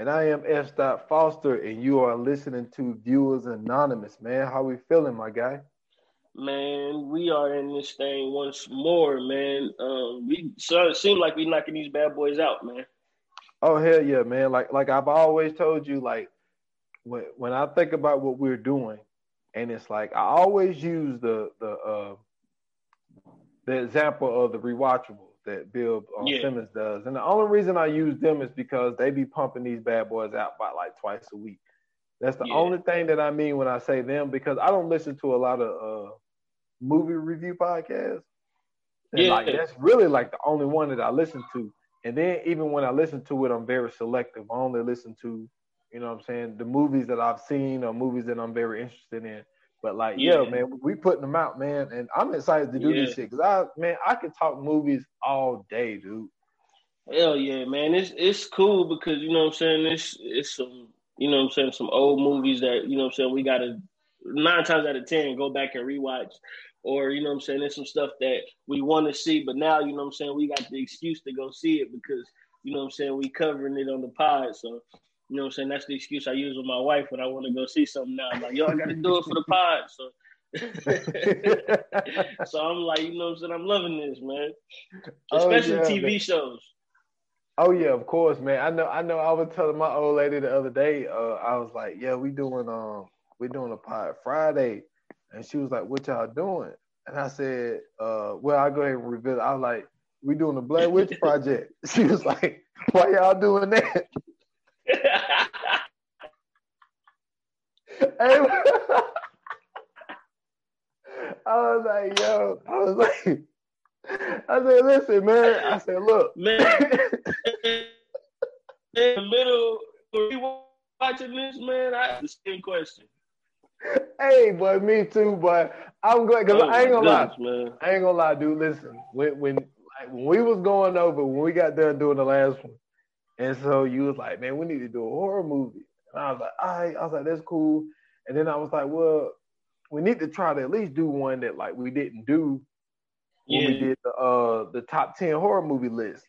And I am F. Dot Foster, and you are listening to Viewers Anonymous, man. How we feeling, my guy? Man, we are in this thing once more, man. Um, we so it seems like we knocking these bad boys out, man. Oh hell yeah, man! Like like I've always told you, like when when I think about what we're doing, and it's like I always use the the uh, the example of the rewatchables that Bill uh, Yeah. Simmons does, and the only reason I use them is because they be pumping these bad boys out by like twice a week. That's the Yeah. only thing that I mean when I say them because I don't listen to a lot of uh, movie review podcasts. And Yeah. like that's really like the only one that I listen to. And then even when I listen to it, I'm very selective. I only listen to, you know what I'm saying, the movies that I've seen or movies that I'm very interested in. But like, yeah, Yeah. man, we putting them out, man. And I'm excited to do this shit. Cause I man, I could talk movies all day, dude. Hell yeah, man. It's it's cool because you know what I'm saying. It's it's some you know what I'm saying some old movies that you know what I'm saying we gotta nine times out of ten go back and rewatch. Or you know what I'm saying, there's some stuff that we want to see, but now you know what I'm saying we got the excuse to go see it because you know what I'm saying we covering it on the pod. So you know what I'm saying that's the excuse I use with my wife when I want to go see something now. I'm like, yo, I got to do it for the pod. So so I'm like, you know what I'm saying? I'm loving this, man. Oh, Especially yeah, TV man. shows. Oh yeah, of course, man. I know. I know. I was telling my old lady the other day. Uh, I was like, "Yeah, we doing um, we doing a pod Friday," and she was like, "What y'all doing?" And I said, "Uh, well, I'll go ahead and reveal." it. I was like, "We doing the Blair Witch Project." She was like, "Why y'all doing that?" Hey, I was like, "Yo," I was like, "I said, listen, man." I said, "Look." Man, in the middle watching this, man, I have the same question. Hey, boy, me too, but I'm going because Oh, I ain't gonna lie. man. I ain't gonna lie, dude. Listen, when when like, when we was going over, when we got done doing the last one, and so you was like, man, we need to do a horror movie. And I was like, all right. I was like, that's cool. And then I was like, well, we need to try to at least do one that like we didn't do when we did the uh the top ten horror movie list.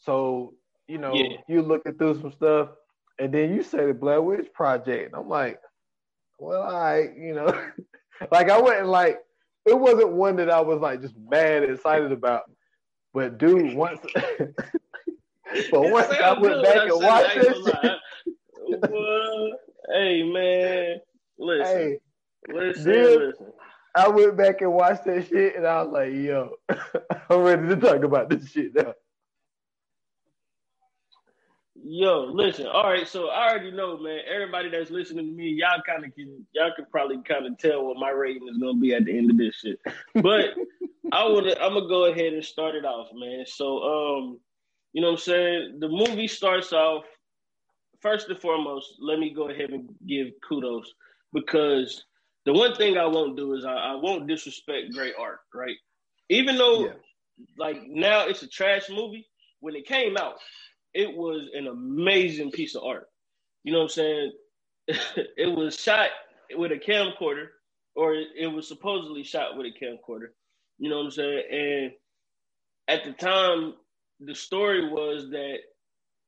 So you know, Yeah. you looking through some stuff, and then you say the Blair Witch Project. And I'm like, well, all right, you know, like I wasn't like it wasn't one that I was like just mad excited about. But dude, once but once I went back and watched said hey, man, listen, hey, listen, dude. listen. I went back and watched that shit, and I was like, yo, I'm ready to talk about this shit now. Yo, listen. All right, so I already know, man. Everybody that's listening to me, y'all kind of can, y'all can probably kind of tell what my rating is gonna be at the end of this shit. But I want to, I'm gonna go ahead and start it off, man. So, um, you know what I'm saying? The movie starts off. First and foremost, let me go ahead and give kudos because the one thing I won't do is I, I won't disrespect great art, right? Even though, Yeah. like now it's a trash movie. When it came out, it was an amazing piece of art. You know what I'm saying? it was shot with a camcorder, or it, it was supposedly shot with a camcorder. You know what I'm saying? And at the time, the story was that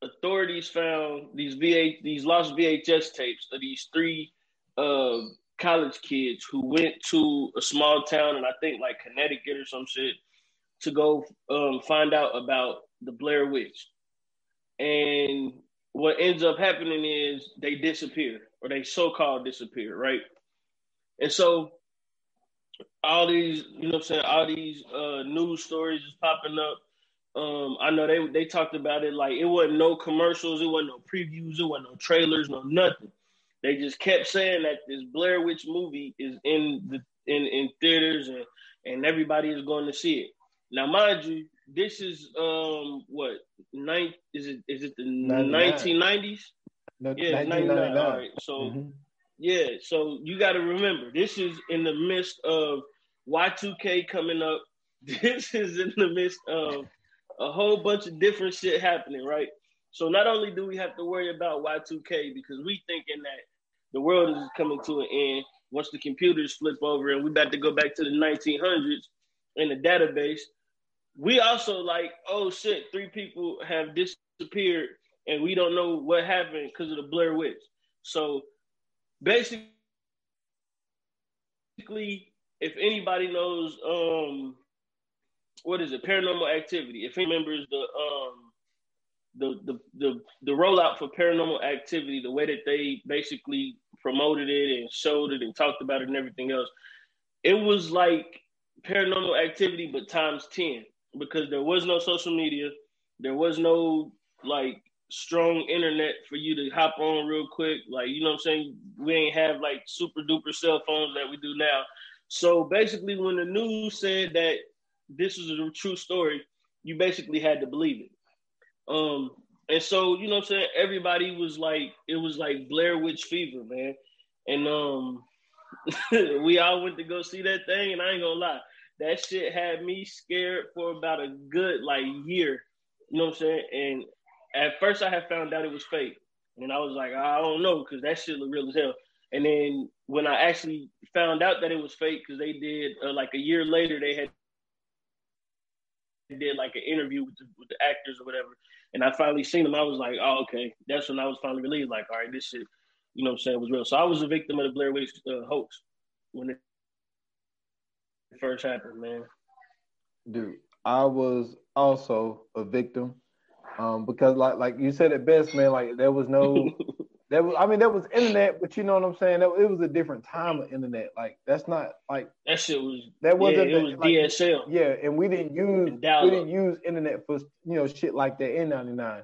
authorities found these VH these lost VHS tapes of these three uh, college kids who went to a small town in I think like Connecticut or some shit to go um, find out about the Blair Witch. And what ends up happening is they disappear, or they so-called disappear, right? And so all these, you know what I'm saying, all these uh, news stories is popping up. Um, I know they they talked about it like it wasn't no commercials, it wasn't no previews, it wasn't no trailers, no nothing. They just kept saying that this Blair Witch movie is in the in, in theaters and, and everybody is going to see it. Now, mind you, this is um what nine is it is it the nineteen nineties? No, Yeah, ninety nine. All right, so mm-hmm. yeah, so you got to remember this is in the midst of Y two K coming up. This is in the midst of a whole bunch of different shit happening, right? So not only do we have to worry about Y2K because we thinking that the world is coming to an end once the computers flip over and we about to go back to the 1900s in the database. We also like, oh shit, three people have disappeared and we don't know what happened because of the Blair Witch. So basically, if anybody knows, um, what is it, paranormal activity, if he remembers the um the the the the rollout for paranormal activity, the way that they basically promoted it and showed it and talked about it and everything else, it was like paranormal activity but times 10 because there was no social media, there was no like strong internet for you to hop on real quick. Like, you know what I'm saying? We ain't have like super duper cell phones that we do now. So basically when the news said that this is a true story, you basically had to believe it. Um, and so, you know what I'm saying? Everybody was like, it was like Blair Witch fever, man. And um we all went to go see that thing, and I ain't gonna lie, that shit had me scared for about a good like year. You know what I'm saying? And at first I had found out it was fake. And I was like, I don't know, because that shit looked real as hell. And then when I actually found out that it was fake, because they did uh, like a year later, they had did like an interview with the, with the actors or whatever, and I finally seen them. I was like, oh, okay. That's when I was finally relieved. Like, all right, this shit, you know what I'm saying, was real. So I was a victim of the Blair Witch uh, hoax when it first happened, man. Dude, I was also a victim um, because, like, like you said it best, man. Like, there was no That was, I mean, that was internet, but you know what I'm saying. That, it was a different time of internet. Like that's not like that shit was. That wasn't yeah, it was like, DSL. Yeah, and we didn't use we didn't use internet for you know shit like that in '99.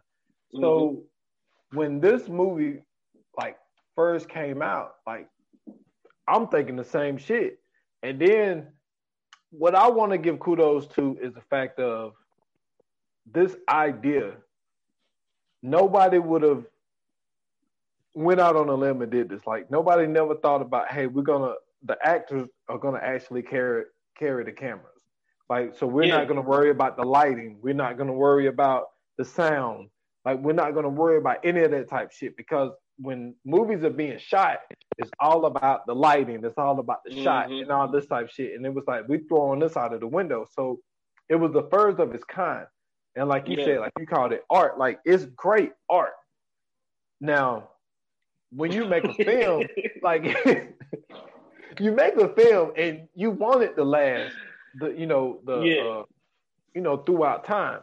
So mm-hmm. when this movie like first came out, like I'm thinking the same shit. And then what I want to give kudos to is the fact of this idea. Nobody would have went out on a limb and did this. Like nobody never thought about, hey, we're gonna the actors are gonna actually carry carry the cameras. Like so we're yeah. not gonna worry about the lighting. We're not gonna worry about the sound. Like we're not gonna worry about any of that type shit because when movies are being shot, it's all about the lighting, it's all about the mm-hmm. shot and all this type shit. And it was like we throwing this out of the window. So it was the first of its kind. And like you yeah. said, like you called it art, like it's great art. Now, when you make a film, like you make a film and you want it to last the you know the yeah. uh, you know throughout time.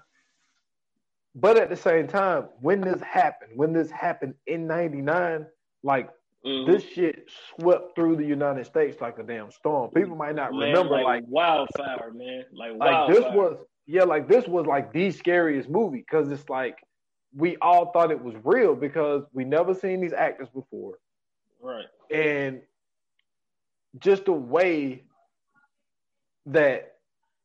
But at the same time, when this happened, when this happened in '99, like mm-hmm. this shit swept through the United States like a damn storm. People might not man, remember like, like, wildfire, man. Like, like this was yeah, like this was like the scariest movie because it's like we all thought it was real because we never seen these actors before. Right. And just the way that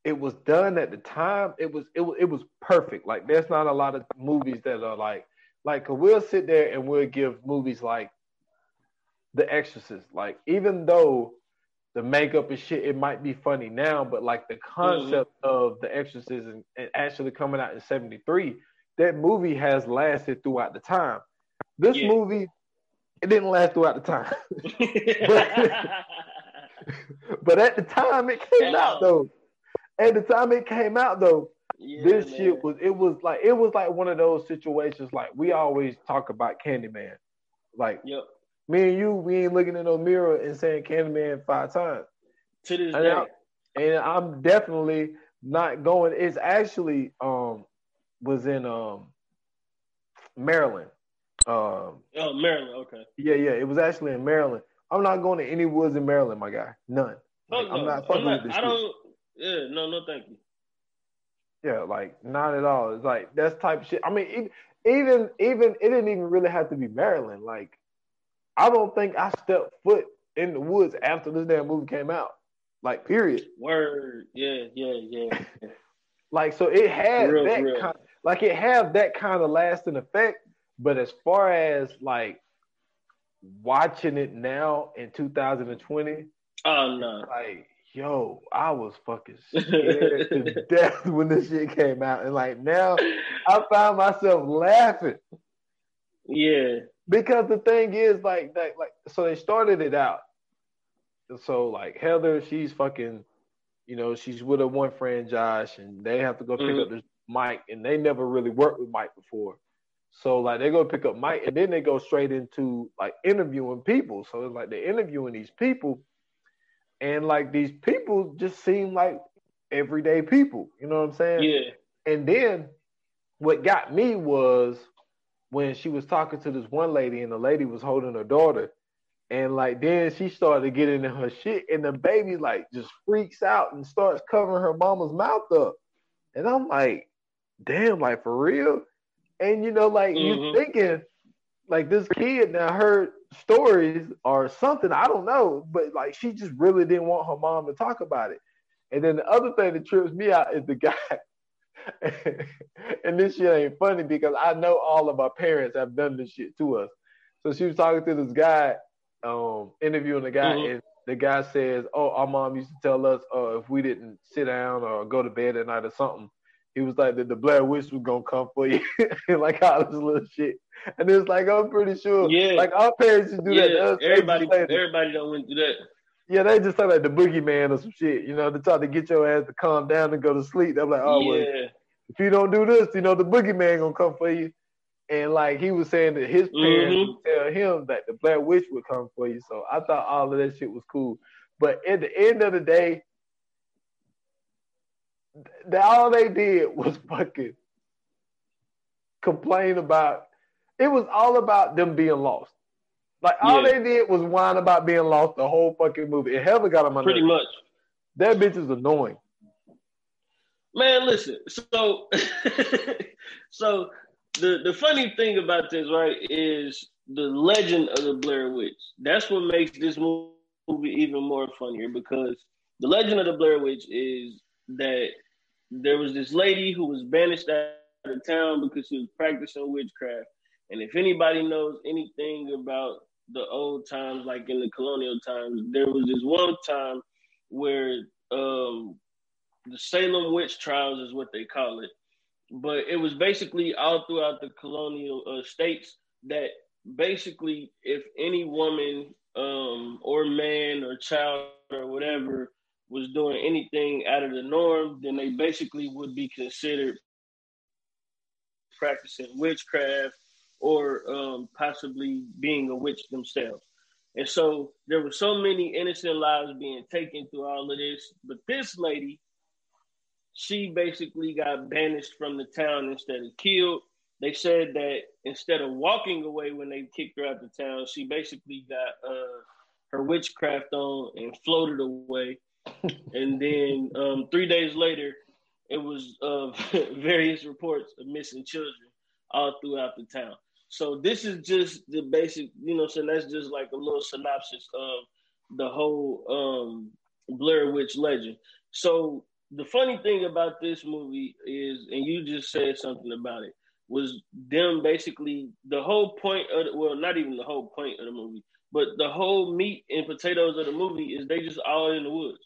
it was done at the time, it was it was it was perfect. Like there's not a lot of movies that are like like we'll sit there and we'll give movies like The Exorcist. Like even though the makeup and shit, it might be funny now, but like the concept mm-hmm. of The Exorcist and, and actually coming out in '73 that movie has lasted throughout the time. This yeah. movie, it didn't last throughout the time. but, but, at the time it came out though. At the time it came out though, yeah, this man. shit was it was like it was like one of those situations like we always talk about Candyman. Like yep. me and you, we ain't looking in no mirror and saying Candyman five times. To this and day. I, and I'm definitely not going. It's actually um was in um Maryland. Um, oh, Maryland. Okay. Yeah, yeah. It was actually in Maryland. I'm not going to any woods in Maryland, my guy. None. Oh, like, no. I'm not fucking I'm not, with this. I don't. Yeah, no, no, thank you. Yeah, like not at all. It's like that's type of shit. I mean, it, even even it didn't even really have to be Maryland. Like, I don't think I stepped foot in the woods after this damn movie came out. Like, period. Word. Yeah, yeah, yeah. Like so, it had Real, that real. kind, like it have that kind of lasting effect. But as far as like watching it now in 2020, Oh no. like yo, I was fucking scared to death when this shit came out, and like now I find myself laughing Yeah. because the thing is like that like so they started it out. So like Heather, she's fucking, you know, she's with her one friend Josh, and they have to go pick Mhm. up this Mike, and they never really worked with Mike before. So like they go pick up Mike, and then they go straight into like interviewing people. So it's like they're interviewing these people, and like these people just seem like everyday people. You know what I'm saying? Yeah. And then what got me was when she was talking to this one lady and the lady was holding her daughter. And like then she started getting in her shit and the baby like just freaks out and starts covering her mama's mouth up. And I'm like, damn, like for real? And you know, like you Mhm. thinking like this kid now heard stories or something, I don't know, but like she just really didn't want her mom to talk about it. And then the other thing that trips me out is the guy and this shit ain't funny because I know all of our parents have done this shit to us. So she was talking to this guy, um, interviewing the guy, Mhm. and the guy says, "Oh, our mom used to tell us, uh, if we didn't sit down or go to bed at night or something, he was like that the Blair Witch was gonna come for you, like all this little shit." And it's like I'm pretty sure, Yeah. like our parents to do that. to Yeah. us. They just Everybody that- everybody don't went through that. yeah, they just say like the boogeyman or some shit, you know, to try to get your ass to calm down and go to sleep. They're like, oh, well, if you don't do this, you know, the boogeyman gonna come for you. And like he was saying that his parents Mhm. would tell him that the Black Witch would come for you. So I thought all of that shit was cool. But at the end of the day, th- all they did was fucking complain about. It was all about them being lost. Like all Yeah. they did was whine about being lost the whole fucking movie. And Heather got on my Pretty nerves. much. That bitch is annoying. Man, listen. So, so the the funny thing about this, right, is the legend of the Blair Witch. That's what makes this movie even more funnier because the legend of the Blair Witch is that there was this lady who was banished out of town because she was practicing witchcraft. And if anybody knows anything about the old times, like in the colonial times, there was this one time where um, the Salem witch trials is what they call it. But it was basically all throughout the colonial uh, states that basically, if any woman um, or man or child or whatever was doing anything out of the norm, then they basically would be considered practicing witchcraft or um, possibly being a witch themselves. And so there were so many innocent lives being taken through all of this. But this lady, she basically got banished from the town instead of killed. They said that instead of walking away when they kicked her out the town, she basically got uh, her witchcraft on and floated away. And then um, three days later, it was uh, various reports of missing children all throughout the town. So this is just the basic, you know, so that's just like a little synopsis of the whole um, Blair Witch legend. So the funny thing about this movie is, and you just said something about it, was them basically the whole point of the, well, not even the whole point of the movie, but the whole meat and potatoes of the movie is they just all in the woods,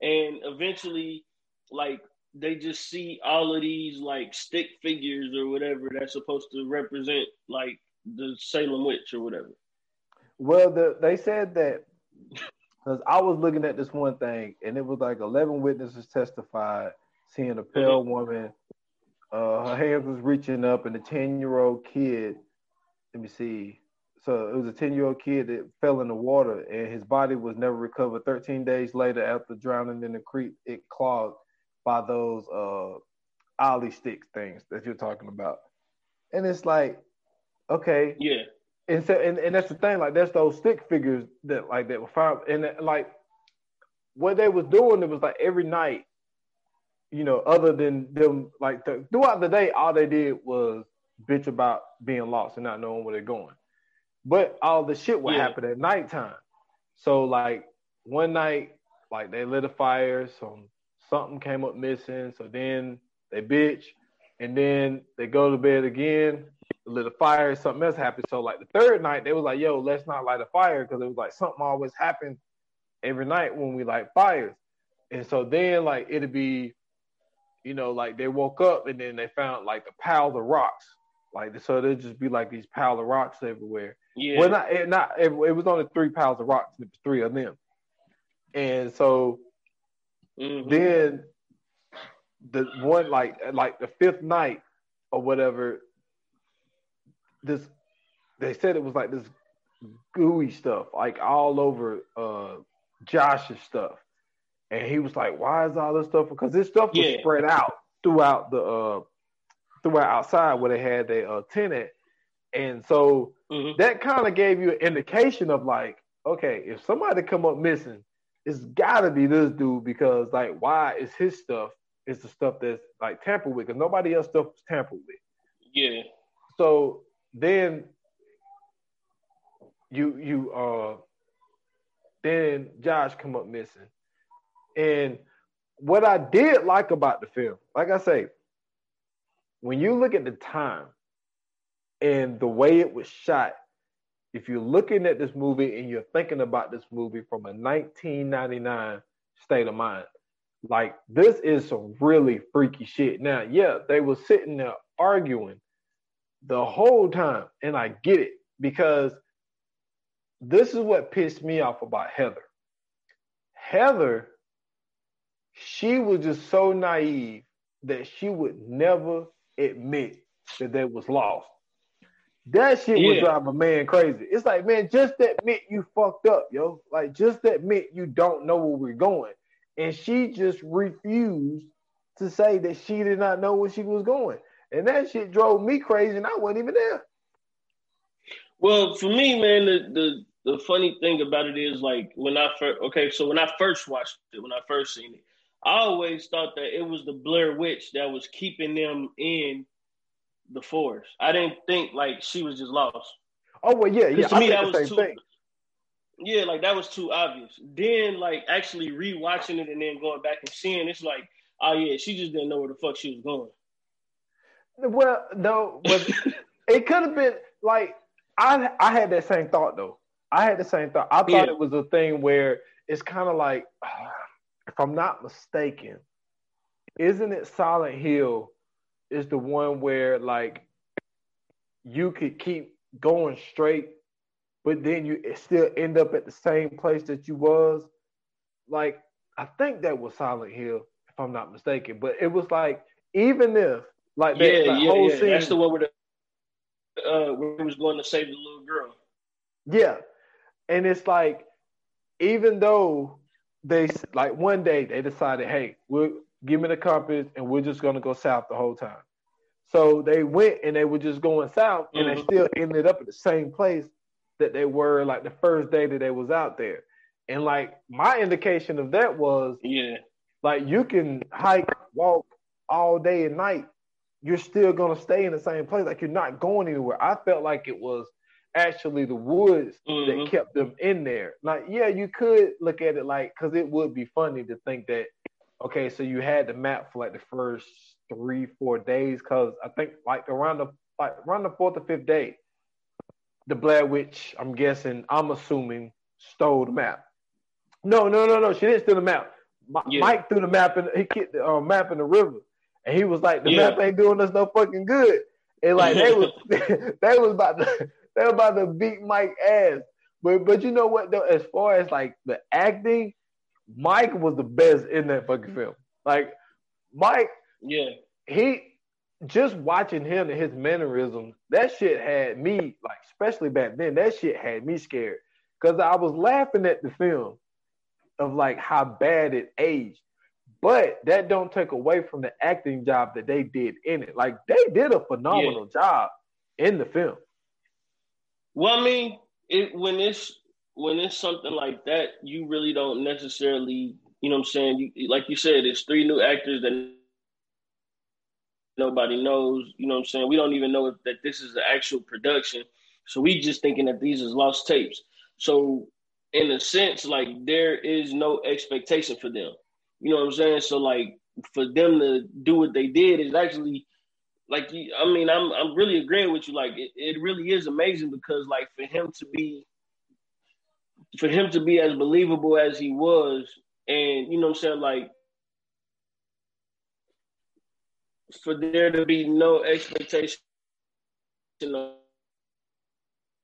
and eventually, like they just see all of these like stick figures or whatever that's supposed to represent like the Salem witch or whatever. Well, the, they said that because I was looking at this one thing, and it was like eleven witnesses testified seeing a pale woman. Uh, her hands was reaching up, and a ten-year-old kid. Let me see. So it was a ten-year-old kid that fell in the water, and his body was never recovered. Thirteen days later, after drowning in the creek, it clogged by those uh ollie stick things that you're talking about. And it's like, okay, Yeah, and so and, and that's the thing, like that's those stick figures that like that were found and like what they was doing, it was like every night, you know, other than them like the, throughout the day, all they did was bitch about being lost and not knowing where they're going. But all the shit would Yeah. happen at nighttime. So like one night, like they lit a fire, some something came up missing. So then they bitch, and then they go to bed again, lit a fire, something else happened. So like the third night, they was like, "Yo, let's not light a fire," because it was like something always happened every night when we light fires. And so then like it'd be, you know, like they woke up and then they found like a pile of rocks. Like so there'd just be like these pile of rocks everywhere. Yeah. Well not it not it, it was only three piles of rocks, it was three of them. And so Mhm. then the one like like the fifth night or whatever this they said it was like this gooey stuff like all over uh josh's stuff and he was like why is all this stuff because this stuff was Yeah. spread out throughout the uh throughout outside where they had their uh tenant and so Mhm. that kind of gave you an indication of like, okay, if somebody come up missing, it's gotta be this dude because like, why is his stuff is the stuff that's like tampered with? Because nobody else stuff was tampered with. Yeah. So then you you uh then Josh come up missing. And what I did like about the film, like I say, when you look at the time and the way it was shot, if you're looking at this movie and you're thinking about this movie from a 1999 state of mind, like this is some really freaky shit. Now, yeah, they were sitting there arguing the whole time, and I get it because this is what pissed me off about Heather. Heather, she was just so naive that she would never admit that they was lost. That shit would drive a man crazy. It's like, man, just admit you fucked up, yo. Like, just admit you don't know where we're going. And she just refused to say that she did not know where she was going. And that shit drove me crazy, and I wasn't even there. Well, for me, man, the, the the funny thing about it is like when I first okay, so when I first watched it, when I first seen it, I always thought that it was the Blair Witch that was keeping them in the forest. I didn't think like she was just lost. Oh well, yeah, yeah. to I me, that was too. thing. Yeah, like that was too obvious. Then, like actually rewatching it and then going back and seeing, it's like, oh yeah, she just didn't know where the fuck she was going. Well, no, but it could have been like I I had that same thought though. I had the same thought. I thought Yeah. it was a thing where it's kind of like, if I'm not mistaken, isn't it Silent Hill is the one where like you could keep going straight, but then you still end up at the same place that you was. Like I think that was Silent Hill, if I'm not mistaken. But it was like even if like that, yeah, that yeah, whole yeah. scene, That's the one where the uh, where he was going to save the little girl. Yeah. And it's like, even though they like one day they decided, hey, we'll give me the compass and we're just gonna go south the whole time. So they went and they were just going south and they Mhm. still ended up at the same place that they were like the first day that they was out there. And like my indication of that was Yeah, like you can hike, walk all day and night. You're still gonna stay in the same place. Like you're not going anywhere. I felt like it was actually the woods Mhm. that kept them in there. Like, yeah, you could look at it like because it would be funny to think that, okay, so you had the map for like the first three, four days, because I think like around the like around the fourth or fifth day, the Blair Witch, I'm guessing, I'm assuming, stole the map. No, no, no, no. She didn't steal the map. Mi- Yeah. Mike threw the map in. He kicked the uh, map in the river, and he was like, "The Yeah. map ain't doing us no fucking good." And like they was, they was about to, they was about to beat Mike ass. But but you know what though? As far as like the acting, Mike was the best in that fucking mm-hmm. film. Like Mike, yeah, he just watching him and his mannerisms, that shit had me like, especially back then, that shit had me scared because I was laughing at the film of like how bad it aged. But that don't take away from the acting job that they did in it. Like they did a phenomenal job in the film. Well, I mean, it when it's when it's something like that, you really don't necessarily, you know, what I'm saying, you, like you said, it's three new actors that nobody knows. You know, what I'm saying, we don't even know if, that this is the actual production, so we just thinking that these is lost tapes. So, in a sense, like there is no expectation for them. You know what I'm saying? So like for them to do what they did is actually like I mean I'm I'm really agreeing with you. Like it, it really is amazing because like for him to be for him to be as believable as he was, and you know what I'm saying, like for there to be no expectation of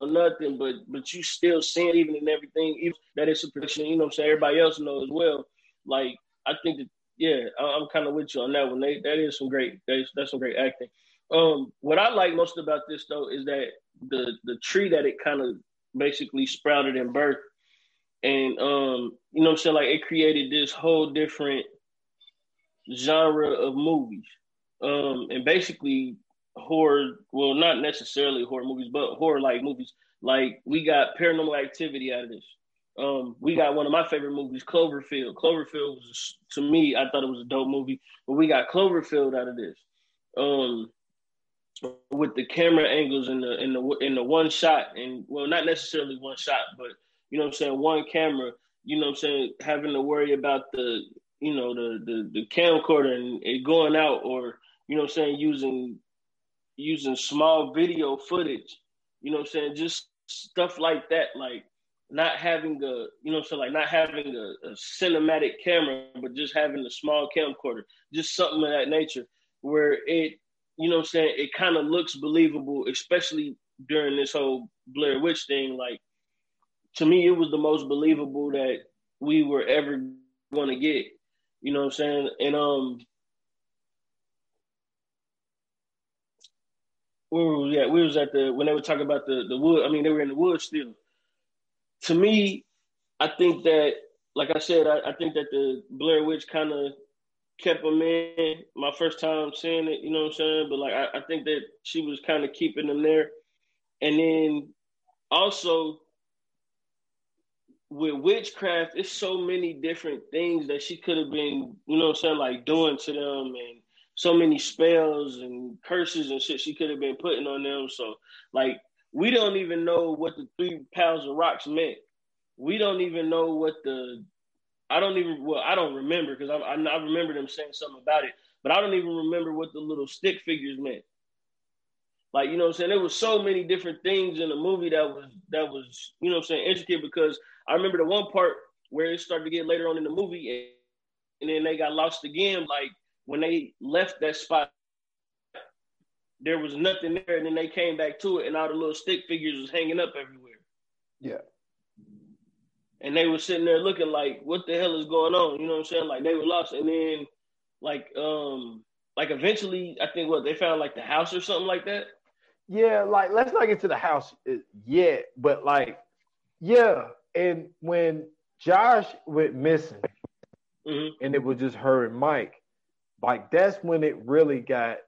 nothing, but but you still seeing even in everything, even that it's a production, you know I'm saying, everybody else knows as well. Like I think that yeah, I'm kind of with you on that one. They, that is some great that's, that's some great acting. Um, what I like most about this though is that the the tree that it kind of basically sprouted and birthed, and um, you know what I'm saying, like it created this whole different genre of movies, um, and basically horror. Well, not necessarily horror movies, but horror like movies. Like we got Paranormal Activity out of this. Um, we got one of my favorite movies, Cloverfield. Cloverfield was to me, I thought it was a dope movie, but we got Cloverfield out of this. Um, with the camera angles in the in the in the one shot, and well, not necessarily one shot, but you know I'm saying, one camera. You know I'm saying, having to worry about the you know the the, the camcorder and it going out, or you know I'm saying, using using small video footage. You know I'm saying, just stuff like that, like not having a you know so like not having a, a, cinematic camera but just having a small camcorder just something of that nature where it you know i'm saying it kind of looks believable especially during this whole blair witch thing like to me it was the most believable that we were ever going to get you know what i'm saying and um we were, yeah, we was at the when they were talking about the the wood. I mean, they were in the woods still to me, I think that, like I said, I, I think that the Blair Witch kind of kept them in my first time seeing it, you know what I'm saying? But like, I, I think that she was kind of keeping them there. And then also with witchcraft, it's so many different things that she could have been, you know what I'm saying, like doing to them and so many spells and curses and shit she could have been putting on them. So like we don't even know what the three pounds of rocks meant. We don't even know what the I don't even well I don't remember because I, I, I remember them saying something about it, but I don't even remember what the little stick figures meant. Like you know what I'm saying, there was so many different things in the movie that was that was you know I'm saying intricate because I remember the one part where it started to get later on in the movie and, and then they got lost again. Like when they left that spot there was nothing there, and then they came back to it, and all the little stick figures was hanging up everywhere. Yeah. And they were sitting there looking like, what the hell is going on? You know what I'm saying? Like they were lost. And then like um like eventually I think what they found like the house or something like that. Yeah, like let's not get to the house yet, but like, yeah. And when Josh went missing, mm-hmm. and it was just her and Mike, like that's when it really got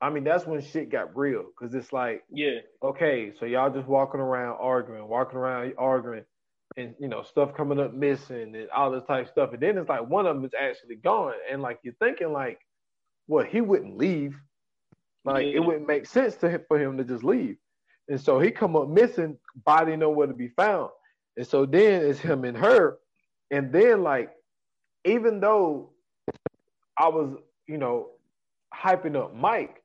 I mean, that's when shit got real because it's like, yeah, okay, so y'all just walking around arguing, walking around arguing, and you know stuff coming up missing and all this type of stuff, and then it's like one of them is actually gone, and like you're thinking like, well, he wouldn't leave, like yeah. it wouldn't make sense to him for him to just leave, and so he come up missing, body nowhere to be found, and so then it's him and her, and then like, even though I was, you know, hyping up Mike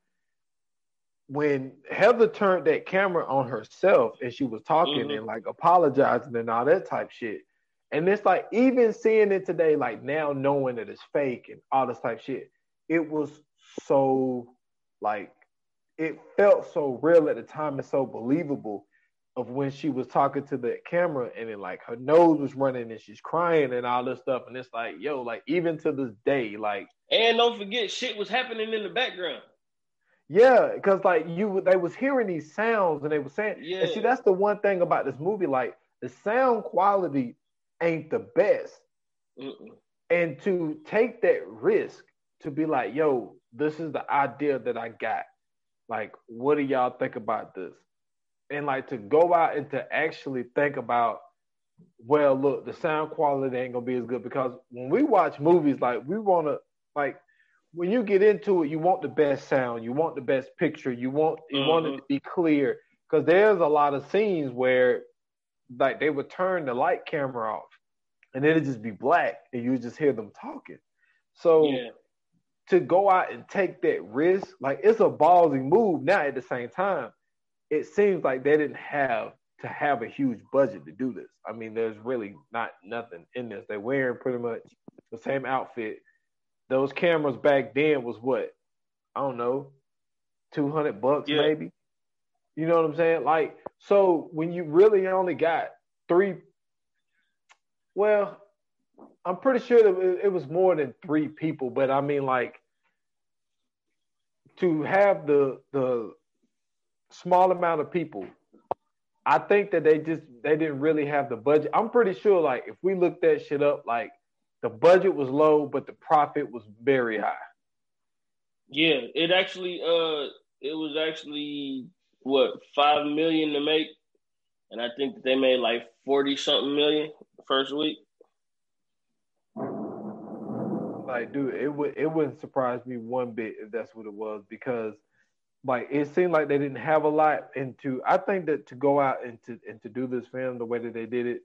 when Heather turned that camera on herself and she was talking mm-hmm. and like apologizing and all that type shit. And it's like even seeing it today, like now knowing that it's fake and all this type shit, it was so like it felt so real at the time and so believable of when she was talking to the camera and then like her nose was running and she's crying and all this stuff. And it's like, yo, like even to this day, like And don't forget shit was happening in the background. Yeah, because like you, they was hearing these sounds and they were saying, yeah. and see, that's the one thing about this movie. Like the sound quality ain't the best, Mm-mm. and to take that risk to be like, yo, this is the idea that I got. Like, what do y'all think about this? And like to go out and to actually think about, well, look, the sound quality ain't gonna be as good because when we watch movies, like we wanna like when you get into it, you want the best sound, you want the best picture, you want you mm-hmm. want it to be clear because there's a lot of scenes where like they would turn the light camera off and then it just be black, and you just hear them talking. So Yeah. To go out and take that risk, like it's a ballsy move. Now at the same time, it seems like they didn't have to have a huge budget to do this. I mean, there's really not nothing in this. They're wearing pretty much the same outfit. Those cameras back then was what? I don't know, two hundred bucks Yeah. maybe. You know what I'm saying? Like, so when you really only got three, well, I'm pretty sure that it- it was more than three people, but I mean, like, to have the the small amount of people, I think that they just they didn't really have the budget. I'm pretty sure, like, if we looked that shit up, like, the budget was low, but the profit was very high. Yeah, it actually uh it was actually what five million to make, and I think that they made like forty something million first week. Like, dude, it would it wouldn't surprise me one bit if that's what it was because, like, it seemed like they didn't have a lot. And to I think that to go out and to and to do this film the way that they did it,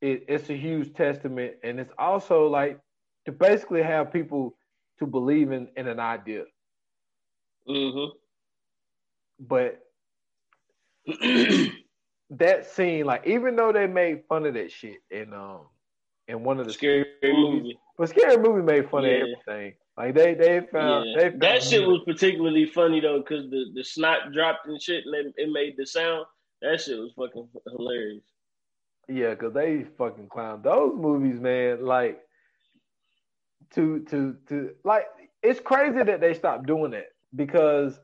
it it's a huge testament, and it's also like to basically have people to believe in in an idea. Mm-hmm. But that scene, like, even though they made fun of that shit in um in one of the Scary movies, movie. But scary movie made fun Yeah. of everything. Like they they found Yeah. they found That shit was particularly funny though, because the, the snot dropped and shit, and it, it made the sound. That shit was fucking hilarious. Yeah, because they fucking clown those movies, man. Like to to to like it's crazy that they stopped doing it because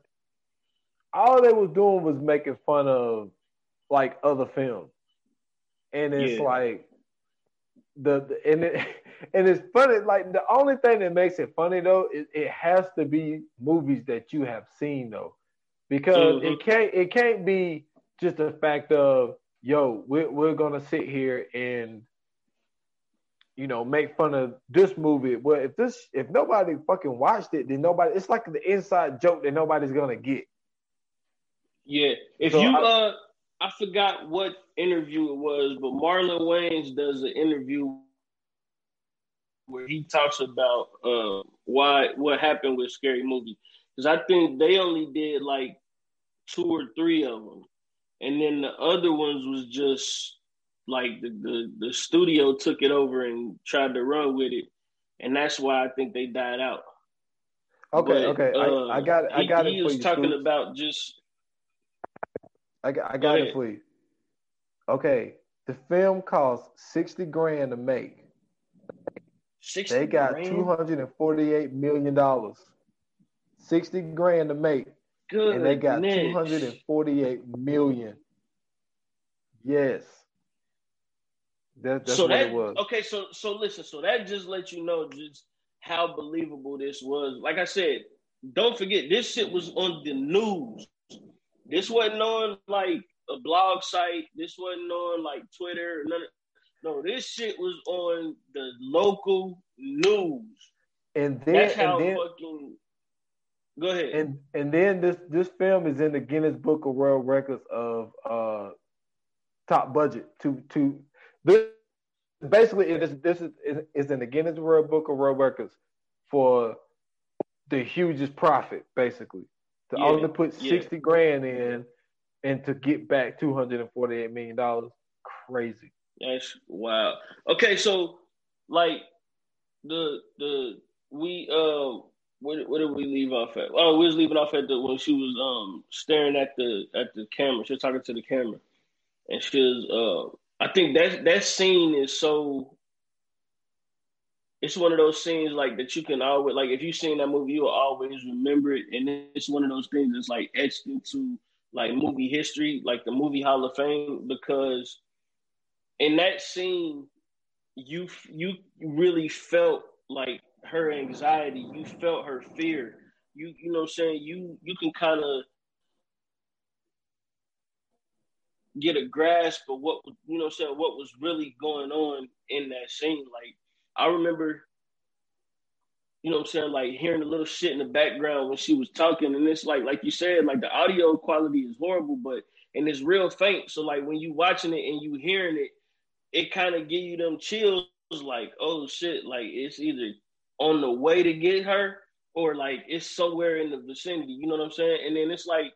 all they was doing was making fun of like other films, and it's Yeah. like the, the and it and it's funny. Like the only thing that makes it funny though is it has to be movies that you have seen though, because Mhm. it can't it can't be just the fact of yo we're we're gonna sit here and you know make fun of this movie. Well, if this if nobody fucking watched it, then nobody. It's like the inside joke that nobody's gonna get. Yeah. If So you I- uh I forgot what interview it was, but Marlon Wayans does an interview where he talks about uh why what happened with Scary Movie. Because I think they only did like two or three of them. And then the other ones was just like the, the, the studio took it over and tried to run with it. And that's why I think they died out. Okay, But, okay, uh, I, I got it. I got he it for was you. talking about just I got, I Go got it ahead. for you. Okay, the film cost sixty grand to make. 60 They got grand. two hundred and forty-eight million dollars. Sixty grand to make, Good. and they got two hundred and forty-eight million. Yes, that, that's so what that it was. okay. So so listen. So that just lets you know just how believable this was. Like I said, don't forget this shit was on the news. This wasn't on like a blog site. This wasn't on like Twitter. None of, no, this shit was on the local news. And then, That's how and then, fucking. Go ahead. and and then this this film is in the Guinness Book of World Records of uh top budget to to this basically it is this is is in the Guinness World Book of World Records for the hugest profit basically to Yeah, only put yeah. 60 grand in and to get back 248 million dollars crazy That's wow. Okay, so like the the we uh where, where did we leave off at? Oh, we was leaving off at the when she was um staring at the at the camera. She was talking to the camera, and she was uh I think that that scene is so. It's one of those scenes like that you can always like if you've seen that movie you'll always remember it and it's one of those things that's like etched into like movie history like the movie Hall of Fame because in that scene, you you really felt like her anxiety. You felt her fear. You you know what I'm saying? You you can kind of get a grasp of what you know what I'm saying what was really going on in that scene. Like I remember you know what I'm saying, like hearing a little shit in the background when she was talking, and it's like, like you said, like the audio quality is horrible, but and it's real faint. So like when you watching it and you hearing it, it kind of give you them chills like, oh shit, like it's either on the way to get her or like it's somewhere in the vicinity. You know what I'm saying? And then it's like,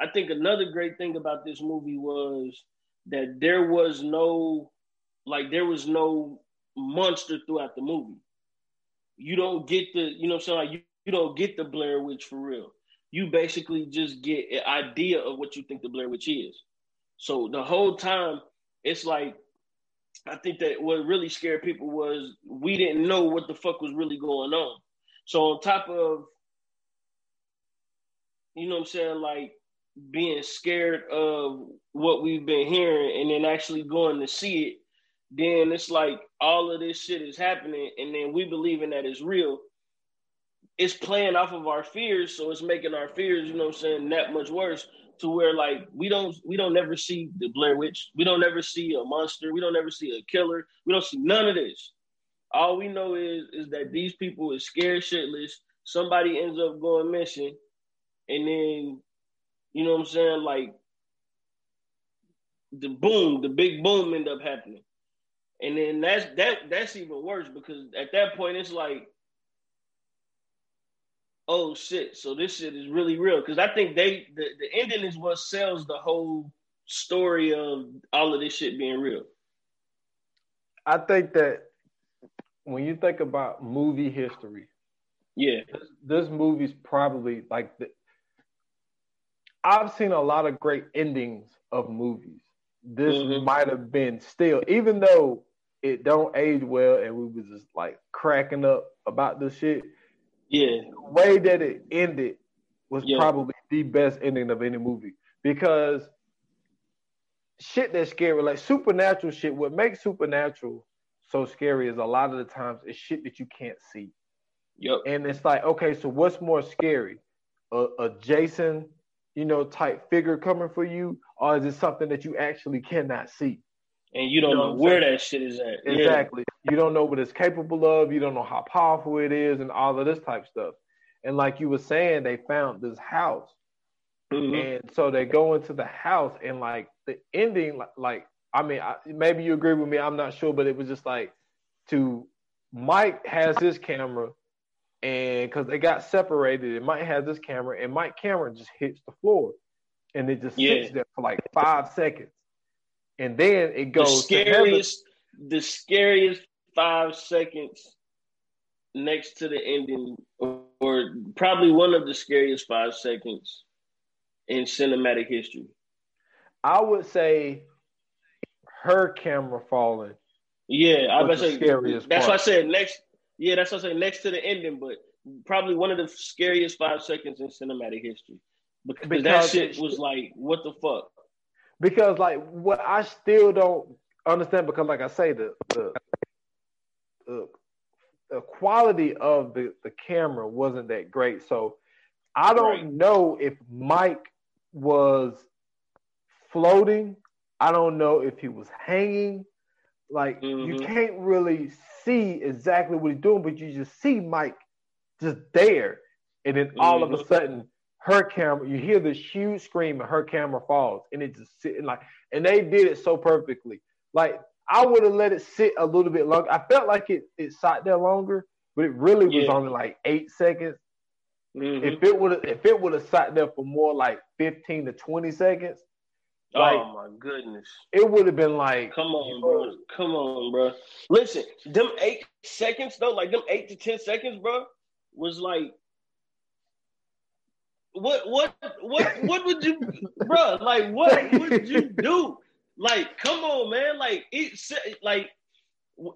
I think another great thing about this movie was that there was no, like, there was no monster throughout the movie. You don't get the, you know what I'm saying? Like, you, you don't get the Blair Witch for real. You basically just get an idea of what you think the Blair Witch is. So the whole time, it's like I think that what really scared people was we didn't know what the fuck was really going on. So on top of you know what I'm saying, like being scared of what we've been hearing and then actually going to see it, then it's like all of this shit is happening and then we believing that it's real. It's playing off of our fears, so it's making our fears, you know what I'm saying, that much worse to where like we don't we don't never see the Blair Witch. We don't ever see a monster. We don't ever see a killer. We don't see none of this. All we know is is that these people is scared shitless. Somebody ends up going missing, and then you know what I'm saying, like the boom, the big boom end up happening. And then that's that that's even worse because at that point it's like oh shit, so this shit is really real. Because I think they the, the ending is what sells the whole story of all of this shit being real. I think that when you think about movie history, yeah, this, this movie's probably like the, I've seen a lot of great endings of movies. This mm-hmm. might have been still, even though it don't age well, and we was just like cracking up about this shit. Yeah. The way that it ended was yeah. probably the best ending of any movie because shit that's scary, like supernatural shit, what makes supernatural so scary is a lot of the times it's shit that you can't see. Yep. And it's like, okay, so what's more scary? A, a Jason, you know, type figure coming for you, or is it something that you actually cannot see? And you don't you know, know where that shit is at. Exactly. You don't know what it's capable of. You don't know how powerful it is, and all of this type stuff. And like you were saying, they found this house, mm-hmm. and so they go into the house, and like the ending, like, like I mean, I, maybe you agree with me. I'm not sure, but it was just like to Mike has his camera, and because they got separated, and Mike has this camera, and Mike camera just hits the floor, and it just yeah. sits there for like five seconds, and then it goes. The scariest, the scariest five seconds next to the ending, or probably one of the scariest five seconds in cinematic history. I would say her camera falling. Yeah, I was say scariest. That's part. why I said next. Yeah, that's what I say next to the ending, but probably one of the scariest five seconds in cinematic history because, because that shit was like, what the fuck? Because like what I still don't understand because like I say the the the, the quality of the, the camera wasn't that great. So I don't right. know if Mike was floating. I don't know if he was hanging. Like mm-hmm. you can't really see exactly what he's doing, but you just see Mike just there. And then mm-hmm. all of a mm-hmm. sudden her camera, you hear this huge scream and her camera falls and it just sitting like and they did it so perfectly. Like I would have let it sit a little bit longer. I felt like it it sat there longer, but it really was yeah. only like eight seconds. Mm-hmm. If it would if it would have sat there for more like fifteen to twenty seconds, like, oh my goodness, it would have been like, come on, bro, come on, bro. Listen, them eight seconds though, like them eight to ten seconds, bro, was like what what what what would you bro like what would you do like, come on, man. Like, it, like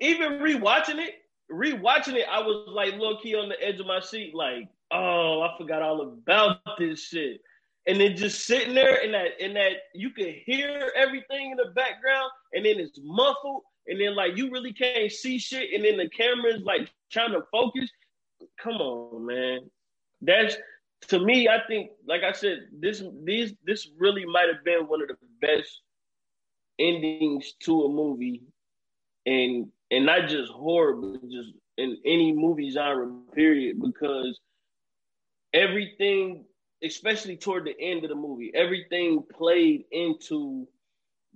even rewatching it, rewatching it, I was like low key on the edge of my seat, like, oh, I forgot all about this shit. And then just sitting there in that, in that, you could hear everything in the background, and then it's muffled, and then like you really can't see shit, and then the camera's like trying to focus. Come on, man. That's to me. I think, like I said, this these this really might have been one of the best endings to a movie and and not just horror, but just in any movie genre period, because everything, especially toward the end of the movie, everything played into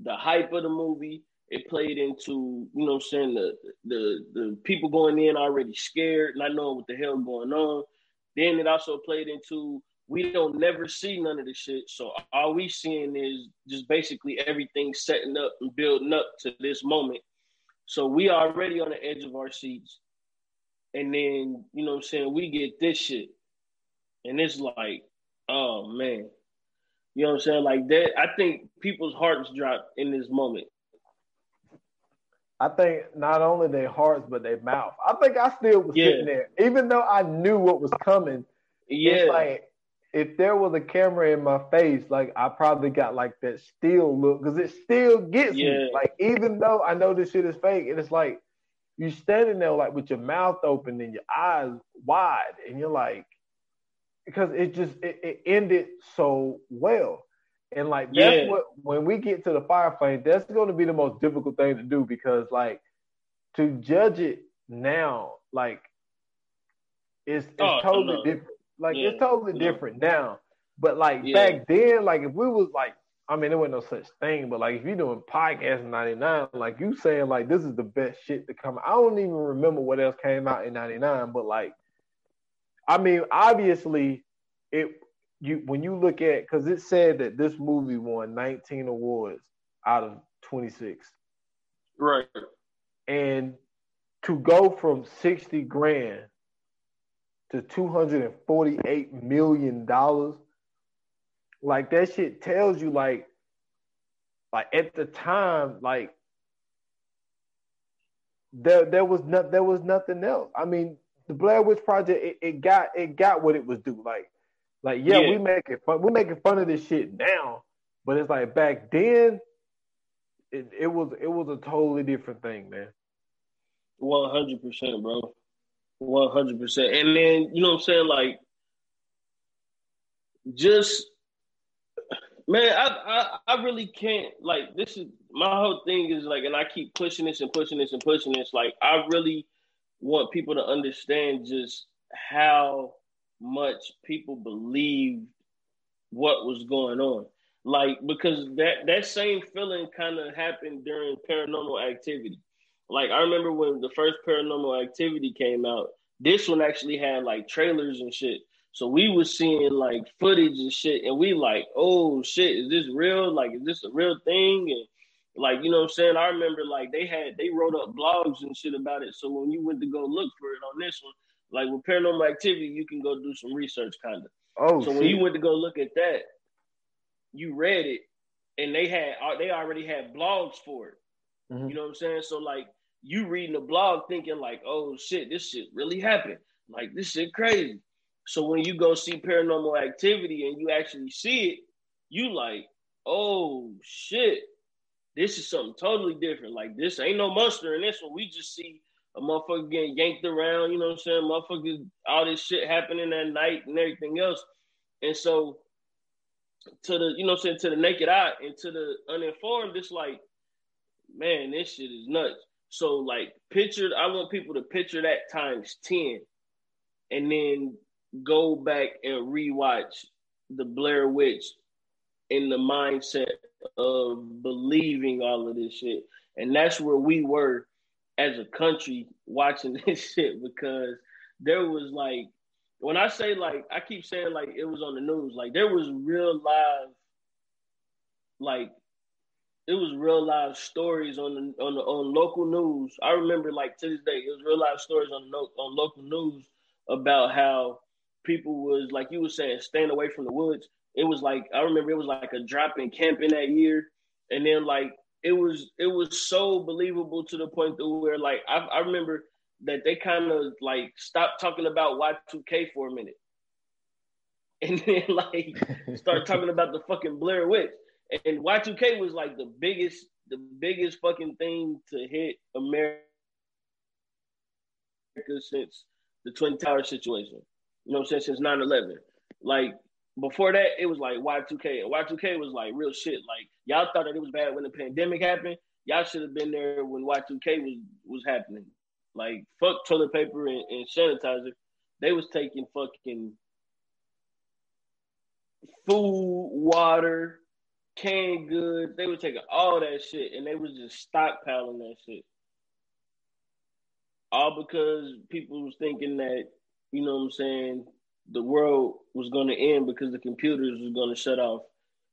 the hype of the movie, It played into, you know I'm saying, the the the people going in already scared, not knowing what the hell going on. Then it also played into we don't never see none of this shit. So all we seeing is just basically everything setting up and building up to this moment. So we already on the edge of our seats. And then, you know what I'm saying, we get this shit. And it's like, oh man. You know what I'm saying? Like that, I think people's hearts drop in this moment. I think not only their hearts, but their mouth. I think I still was yeah. sitting there, even though I knew what was coming. Yeah. like if there was a camera in my face, like I probably got like that still look because it still gets yeah. me. Like even though I know this shit is fake, and it's like you standing there like with your mouth open and your eyes wide, and you're like, because it just it, it ended so well. And like that's yeah. what when we get to the firefight, that's going to be the most difficult thing to do because like to judge it now, like it's it's oh, totally different. Like yeah. it's totally yeah. different now. But like back then, like if we was like, I mean, there wasn't no such thing. But like if you're doing podcast in '99, like you saying like this is the best shit to come. I don't even remember what else came out in '99, but like, I mean, obviously, it you when you look at because it said that this movie won 19 awards out of 26. Right. And to go from 60 grand to 248 million dollars, like that shit tells you like like at the time, like there there was not there was nothing else. I mean, the Blair Witch Project it, it got it got what it was due. Like like, yeah, yeah. we make it fun. We're making fun of this shit now, but it's like back then, it, it was it was a totally different thing, man. One hundred percent, bro. One hundred percent. And then you know what I'm saying, like, just man, I, I I really can't like this is my whole thing is like, and I keep pushing this and pushing this and pushing this. Like, I really want people to understand just how much people believed what was going on. Like because that that same feeling kind of happened during paranormal activity. Like I remember when the first paranormal activity came out, this one actually had like trailers and shit. So we was seeing like footage and shit, and we like, oh shit, is this real? Like, is this a real thing? And like, you know I'm saying? I remember like they had they wrote up blogs and shit about it. So when you went to go look for it on this one, like with paranormal activity, you can go do some research, kind of. Oh, so when you went to go look at that, you read it, and they had uh, they already had blogs for it. Mm-hmm. You know what I'm saying? So like you reading the blog, thinking like, oh shit, this shit really happened. Like this shit crazy. So when you go see paranormal activity and you actually see it, you like, oh shit, this is something totally different. Like this ain't no monster in this one. We just see a motherfucker getting yanked around, you know what I'm saying? Motherfuckers, all this shit happening that night and everything else. And so to the, you know what I'm saying, to the naked eye and to the uninformed, it's like, man, this shit is nuts. So like picture, I want people to picture that times 10 and then go back and rewatch the Blair Witch in the mindset of believing all of this shit. And that's where we were as a country watching this shit because there was like when I say like I keep saying like it was on the news, like there was real live like it was real live stories on the on the on local news. I remember like to this day, it was real live stories on on local news about how people was like you were saying, staying away from the woods. It was like I remember it was like a drop in camping that year, and then like it was it was so believable to the point that where like I, I remember that they kind of like stopped talking about Y2K for a minute. And then like start talking about the fucking Blair Witch. And Y2K was like the biggest, the biggest fucking thing to hit America since the Twin Tower situation. You know what I'm saying? Since 9-11. Like before that, it was like Y2K. And Y2K was like real shit. Like y'all thought that it was bad when the pandemic happened. Y'all should have been there when Y2K was was happening. Like fuck toilet paper and, and sanitizer. They was taking fucking food, water, canned goods. They were taking all that shit and they was just stockpiling that shit. All because people was thinking that, you know what I'm saying, the world was gonna end because the computers was gonna shut off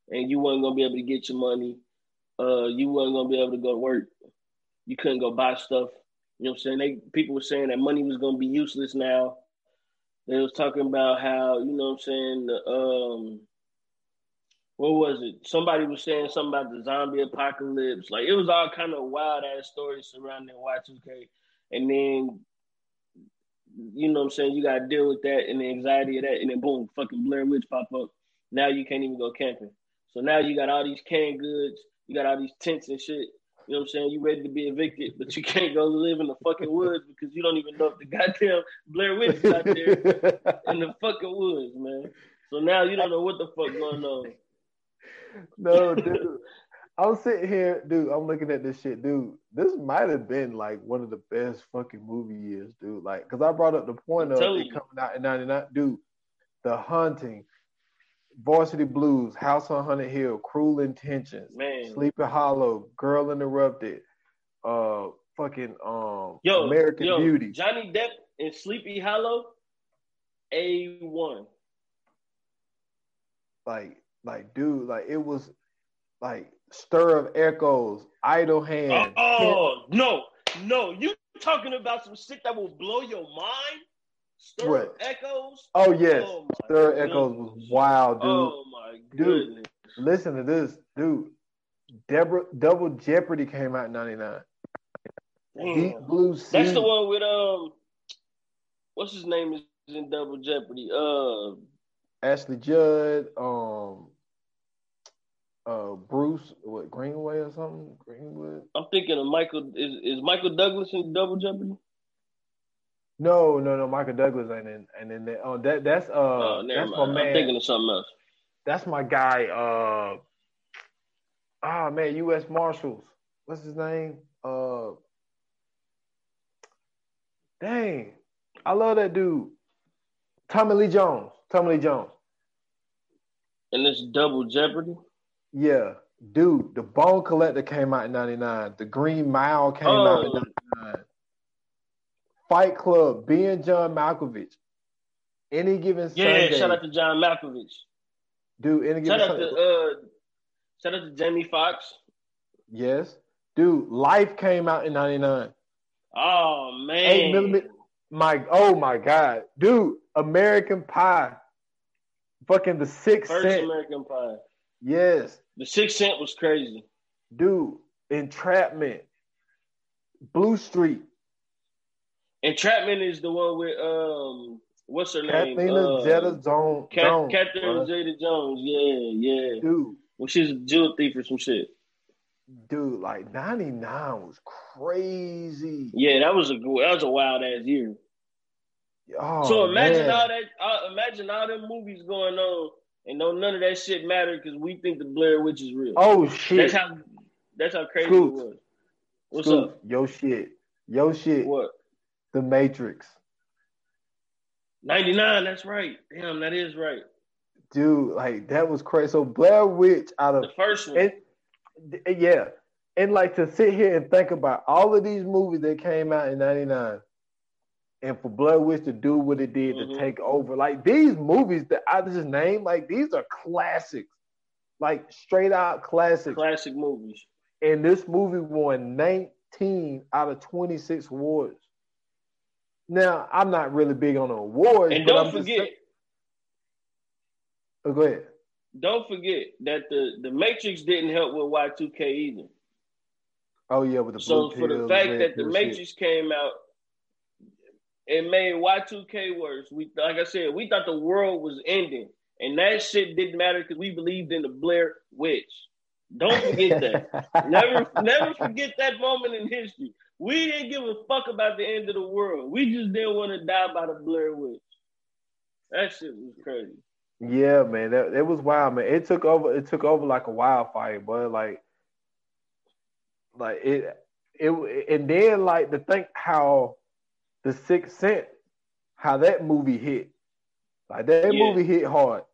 and you weren't gonna be able to get your money. Uh, you weren't gonna be able to go to work. You couldn't go buy stuff. You know what I'm saying? They people were saying that money was gonna be useless now. They was talking about how, you know what I'm saying, um what was it? Somebody was saying something about the zombie apocalypse. Like it was all kind of wild ass stories surrounding Y2K. And then you know what I'm saying, you gotta deal with that and the anxiety of that, and then boom, fucking Blair Witch pop up. Now you can't even go camping. So now you got all these canned goods, you got all these tents and shit. You know what I'm saying? You ready to be evicted, but you can't go live in the fucking woods because you don't even know if the goddamn Blair Witch is out there in the fucking woods, man. So now you don't know what the fuck going on. No, dude. I'm sitting here, dude. I'm looking at this shit, dude. This might have been like one of the best fucking movie years, dude. Like, cause I brought up the point of it you. coming out in '99, dude. The Haunting, Varsity Blues, House on Haunted Hill, Cruel Intentions, Man. Sleepy Hollow, Girl Interrupted, uh, fucking um, Yo, American yo, Beauty. Johnny Depp in Sleepy Hollow, A one. Like, like, dude, like it was like Stir of Echoes, Idle Hand. Oh, no, no! You talking about some shit that will blow your mind? Stir What? of Echoes. Oh yes, Oh, Stir of Echoes was wild, dude. Oh my Dude. goodness! Listen to this, dude. Deborah, Double Jeopardy came out in '99. Deep Blue Sea. That's the one with um, what's his name is in Double Jeopardy? Uh, Ashley Judd, um, uh, Bruce, what Greenway or something? Greenwood? I'm thinking of Michael. Is is Michael Douglas in Double Jeopardy? No, no, no. Michael Douglas ain't in, and then that, oh, that that's uh, Oh, that's mind. my man. I'm thinking of something else. that's my guy. Uh, ah man, U.S. Marshals. What's his name? Uh, dang, I love that dude. Tommy Lee Jones. Tommy Lee Jones. And it's Double Jeopardy. Yeah, dude. The Bone Collector came out in '99. The Green Mile came out in Oh. '99. Fight Club. being John Malkovich. Any given Yeah, Sunday, shout out to John Malkovich. dude. Any given Shout out Sunday. to uh, shout out to Jamie Foxx. yes, dude. Life came out in '99. Oh man, Eight millimeter. My oh my god, dude! American Pie, fucking the Sixth First Sense. American Pie. Yes, The Sixth Sense was crazy. dude. Entrapment, Blue Streak, Entrapment is the one with um, what's her name? Kathleen Uh, Zeta Zone, Cat- Jones, Catherine. Zeta Jones. Yeah, yeah. dude. Well, she's a jewel thief or some shit. Dude, like '99 was crazy. Yeah, that was a that was a wild ass year. Oh, so imagine man. all that. Uh, imagine all them movies going on, and no none of that shit matter because we think the Blair Witch is real. Oh shit! that's how that's how crazy Scoop. it was. What's Scoop, up? Yo shit, yo shit. What? The Matrix, Ninety nine. That's right. Damn, that is right. dude. Like that was crazy. So Blair Witch out of The first one. and yeah, and like to sit here and think about all of these movies that came out in '99, and for Blood Witch to do what it did Mhm. to take over, like these movies that I just named, like these are classics, like straight out classics. Classic movies. And this movie won 19 out of 26 awards. Now, I'm not really big on awards, And but don't I'm just forget, saying- oh, go ahead. don't forget that the the Matrix didn't help with Y two K either. Oh yeah, with the So for the fact that the Matrix shit. came out, it made Y two K worse. We like I said, we thought the world was ending, and that shit didn't matter because we believed in the Blair Witch. Don't forget that. never, never forget that moment in history. We didn't give a fuck about the end of the world. We just didn't want to die by the Blair Witch. That shit was crazy. Yeah, man, that it was wild, man. It took over. It took over like a wildfire, but like, like it, it, and then like to think how the Sixth Sense, how that movie hit, like that Yeah. movie hit hard,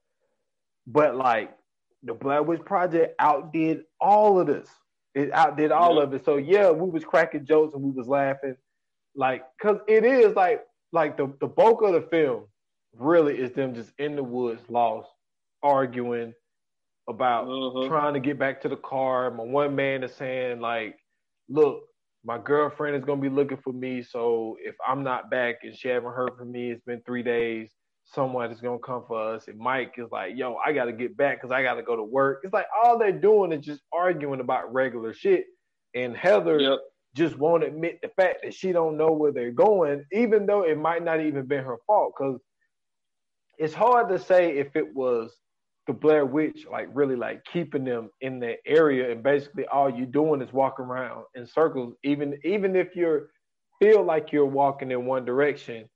but like the Blair Witch Project outdid all of this. It outdid all yeah. of it. So yeah, we was cracking jokes and we was laughing, like, cause it is like like the the bulk of the film really is them just in the woods, lost, arguing about uh-huh. trying to get back to the car. My one man is saying like, look, my girlfriend is gonna be looking for me. So if I'm not back and she haven't heard from me, it's been three days. Someone is gonna come for us. And Mike is like, yo, I gotta get back because I gotta go to work. It's like all they're doing is just arguing about regular shit. And Heather yep. just won't admit the fact that she don't know where they're going, even though it might not even been her fault. Because it's hard to say if it was the Blair Witch like really like keeping them in that area, and basically all you're doing is walking around in circles. Even even if you feel like you're walking in one direction,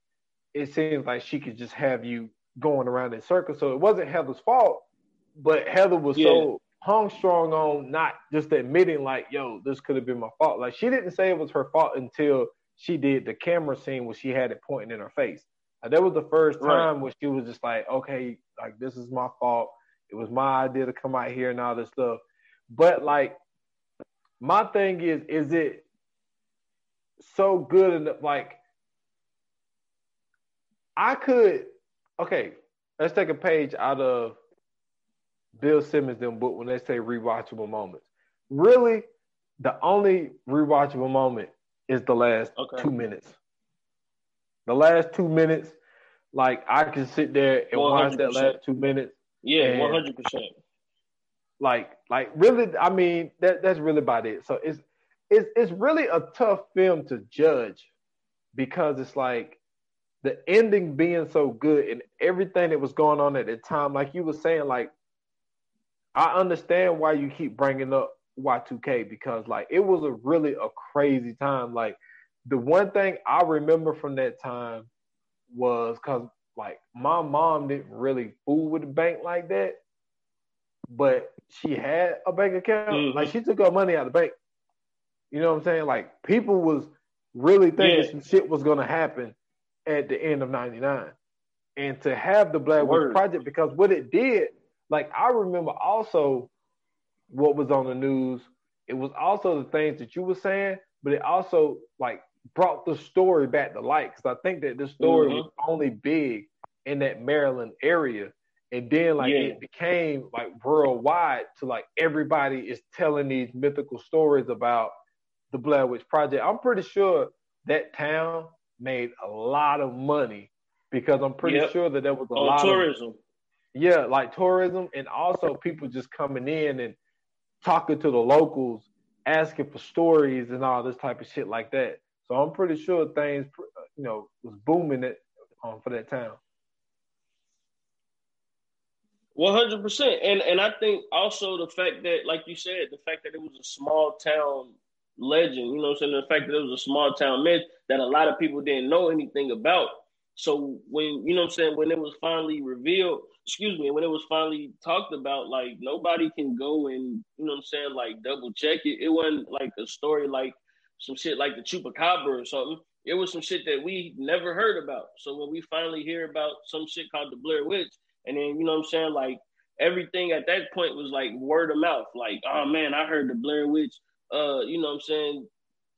it seems like she could just have you going around in circles. So it wasn't Heather's fault, but Heather was yeah. so hung strong on not just admitting like, yo, this could have been my fault. Like she didn't say it was her fault until she did the camera scene where she had it pointing in her face. Like, that was the first time right. where she was just like, okay, like this is my fault. It was my idea to come out here and all this stuff. But like, my thing is, is it so good enough? Like, I could, okay, let's take a page out of Bill Simmons' them book when they say rewatchable moments. Really, the only rewatchable moment is the last okay. two minutes. The last two minutes, like I can sit there and 100%. watch that last two minutes yeah, one hundred percent. Like, like really, I mean, that that's really about it. So it's it's it's really a tough film to judge because it's like the ending being so good and everything that was going on at the time. Like you were saying, like I understand why you keep bringing up Y2K because like it was a really a crazy time. Like the one thing I remember from that time was because like my mom didn't really fool with the bank like that, but she had a bank account. Mm-hmm. Like she took her money out of the bank. You know what I'm saying? Like people was really thinking yeah. some shit was gonna happen at the end of '99, and to have the Black Witch Project because what it did, like I remember also what was on the news. It was also the things that you were saying, but it also like brought the story back to light because I think that this story mm-hmm. was only big in that Maryland area. And then like yeah. it became like worldwide to like everybody is telling these mythical stories about the Blair Witch Project. I'm pretty sure that town made a lot of money because I'm pretty yep. sure that there was a lot tourism. Of, tourism. yeah, like tourism and also people just coming in and talking to the locals, asking for stories and all this type of shit like that. So I'm pretty sure things, you know, was booming it um, for that town. One hundred percent, and and I think also the fact that, like you said, the fact that it was a small town legend. You know, what I'm saying the fact that it was a small town myth that a lot of people didn't know anything about. So when you know, what I'm saying when it was finally revealed, excuse me, when it was finally talked about, like nobody can go and you know, what I'm saying like double check it. It wasn't like a story like some shit like the chupacabra or something. It was some shit that we never heard about. So when we finally hear about some shit called the Blair Witch, and then you know what I'm saying, like everything at that point was like word of mouth. Like, oh man, I heard the Blair Witch. Uh, you know what I'm saying,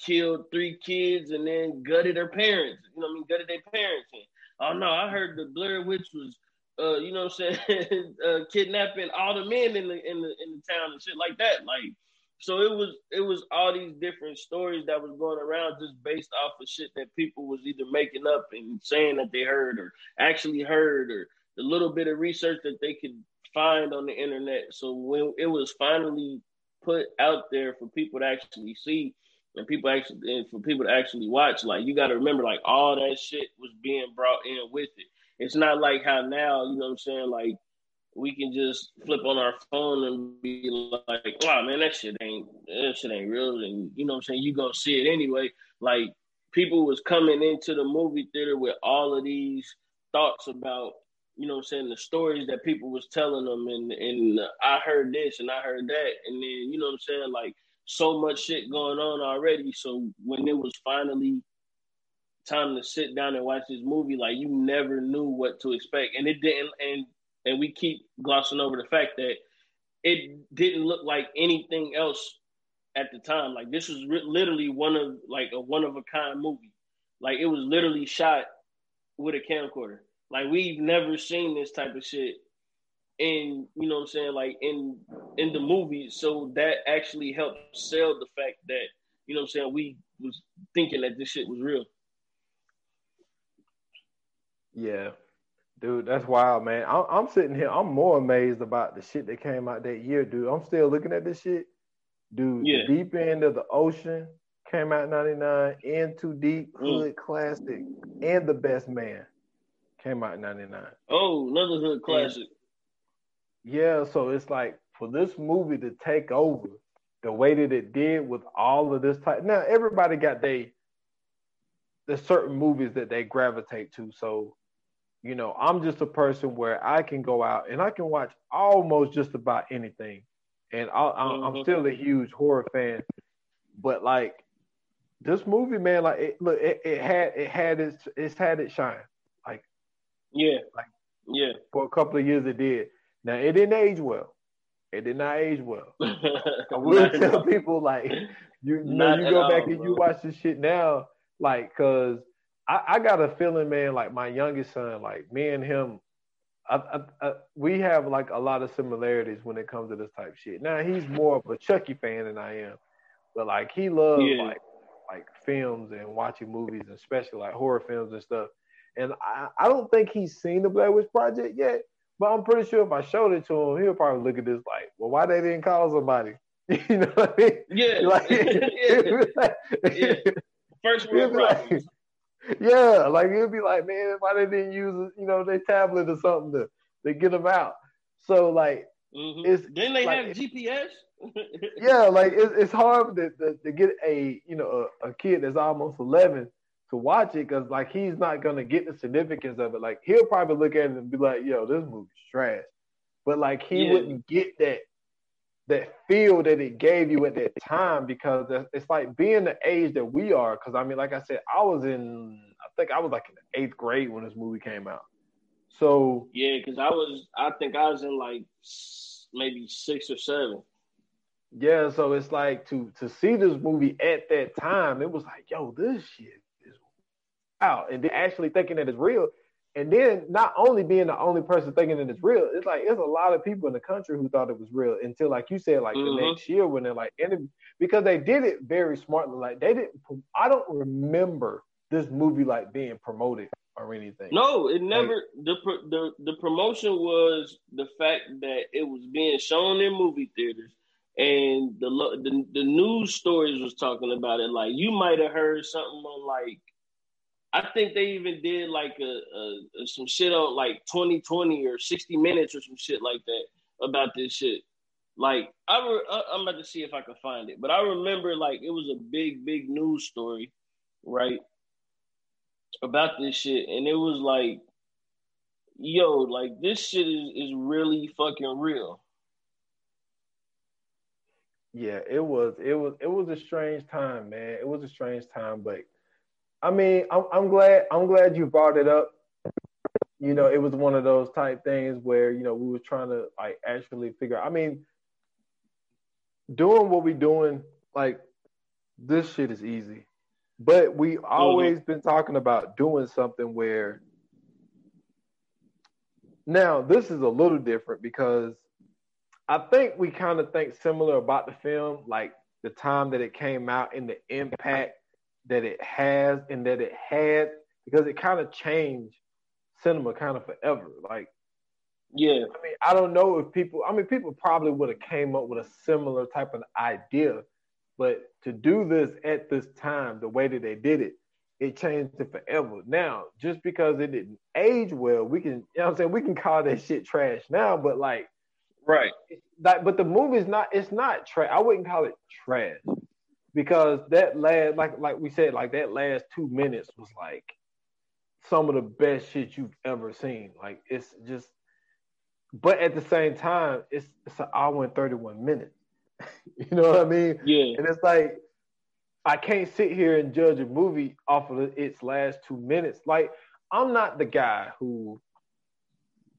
killed three kids and then gutted their parents. You know what I mean, gutted their parents. And oh no, I heard the Blair Witch was. Uh, you know what I'm saying? uh, kidnapping all the men in the in the in the town and shit like that. Like, so it was it was all these different stories that was going around just based off of shit that people was either making up and saying that they heard or actually heard or the little bit of research that they could find on the internet. So when it was finally put out there for people to actually see and people actually and for people to actually watch, like you got to remember, like all that shit was being brought in with it. It's not like how now, you know what I'm saying, like we can just flip on our phone and be like, wow, man, that shit ain't that shit ain't real. And you know what I'm saying? You gonna see it anyway. Like people was coming into the movie theater with all of these thoughts about, you know what I'm saying, the stories that people was telling them and and I heard this and I heard that. And then, you know what I'm saying, like so much shit going on already. So when it was finally time to sit down and watch this movie, like you never knew what to expect. And it didn't and and we keep glossing over the fact that it didn't look like anything else at the time. Like this was re- literally one of like a one of a kind movie. Like it was literally shot with a camcorder. Like we've never seen this type of shit in you know what I'm saying like in in the movie. So that actually helped sell the fact that you know what I'm saying we was thinking that this shit was real. Yeah, dude, that's wild, man. I'm, I'm sitting here. I'm more amazed about the shit that came out that year, dude. I'm still looking at this shit, dude. Yeah. Deep end of the ocean came out '99. In Too Deep, Mm. Hood Classic, and The Best Man came out '99. Oh, another hood classic. Yeah, so it's like for this movie to take over the way that it did with all of this type. Now everybody got they there's certain movies that they gravitate to. So, you know, I'm just a person where I can go out and I can watch almost just about anything, and I, I'm Mhm. still a huge horror fan. But like this movie, man, like it, look, it, it had it had its it's had its shine. Like yeah. Like- yeah. For a couple of years, it did. Now it didn't age well. It did not age well. I will tell people like you, you know you go all, back and you watch this shit now, like cause I, I got a feeling, man, like my youngest son, like me and him, I, I, we have like a lot of similarities when it comes to this type of shit. Now he's more of a Chucky fan than I am, but like he loves Yeah. like like films and watching movies, and especially like horror films and stuff. And I, I don't think he's seen the Blair Witch Project yet, but I'm pretty sure if I showed it to him, he'll probably look at this like, well, why they didn't call somebody? you know what I mean? Yeah. Like, yeah. Yeah. First world be like, problems. Yeah, like it'd be like, man, why they didn't use, you know, their tablet or something to, to get them out. So like, Mhm. it's Didn't they like- have GPS? yeah, like it's, it's hard to, to, to get a, you know, a, a kid that's almost 11 to watch it because like he's not gonna get the significance of it. Like he'll probably look at it and be like, yo, this movie's trash. But like he Yeah. wouldn't get that that feel that it gave you at that time because it's- like being the age that we are. Because I mean, like I said, I was in, I think I was like in the eighth grade when this movie came out. So Yeah, because I was, I think I was in like maybe six or seven. yeah, so it's like to to see this movie at that time, it was like, yo, this shit is wow, and then actually thinking that it's real. And then not only being the only person thinking that it's real, it's like there's a lot of people in the country who thought it was real until, like you said, like Mhm. the next year when they're like, interview, because they did it very smartly. Like they didn't. I don't remember this movie like being promoted or anything. No, it never. The the the promotion was the fact that it was being shown in movie theaters, and the the the news stories was talking about it. Like you might have heard something on like, I think they even did like a, a, a some shit on like twenty twenty or sixty minutes or some shit like that about this shit. Like I, re- I'm about to see if I can find it, but I remember like it was a big big news story, right? about this shit, and it was like, yo, like this shit is, is really fucking real. Yeah, it was. It was. It was a strange time, man. It was a strange time, but I mean, I'm, I'm glad. I'm glad you brought it up. You know, it was one of those type things where you know we were trying to like actually figure. I mean, doing what we're doing, like this shit is easy, but we always mm-hmm. been talking about doing something where. Now this is a little different because I think we kind of think similar about the film, like the time that it came out and the impact that it has and that it had, because it kind of changed cinema kind of forever. Like, Yeah, I mean, I don't know if people, I mean, people probably would have came up with a similar type of idea, but to do this at this time, the way that they did it, it changed it forever. Now, just because it didn't age well, we can, you know what I'm saying, we can call that shit trash now, but like, right. like but the movie's not it's not trash i wouldn't call it trash because that last like like we said like that last two minutes was like some of the best shit you've ever seen like it's just but at the same time it's it's an hour and 31 minutes you know what i mean Yeah, and it's like I can't sit here and judge a movie off of its last two minutes. Like I'm not the guy who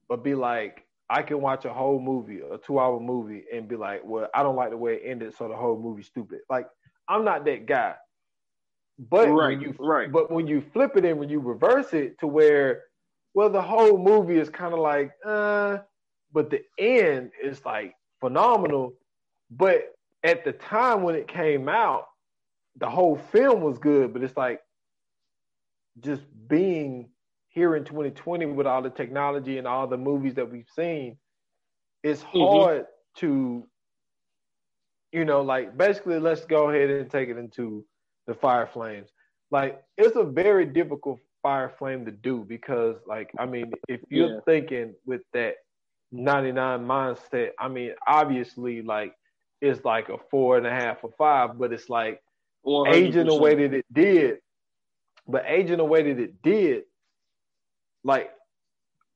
would be like, I can watch a whole movie, a two hour movie, and be like, well, I don't like the way it ended, so the whole movie's stupid. Like, I'm not that guy. But Right, when you right. but when you flip it and when you reverse it to where, well, the whole movie is kind of like, uh, but the end is like phenomenal. But at the time when it came out, the whole film was good, but it's like just being here in 2020 with all the technology and all the movies that we've seen, it's Mhm. hard to, you know, like basically let's go ahead and take it into the fire flames. Like it's a very difficult fire flame to do because, like, I mean, if you're Yeah. thinking with that 99 mindset, I mean, obviously, like, it's like a four and a half or five, but it's like aging the way that it did, but aging the way that it did, like,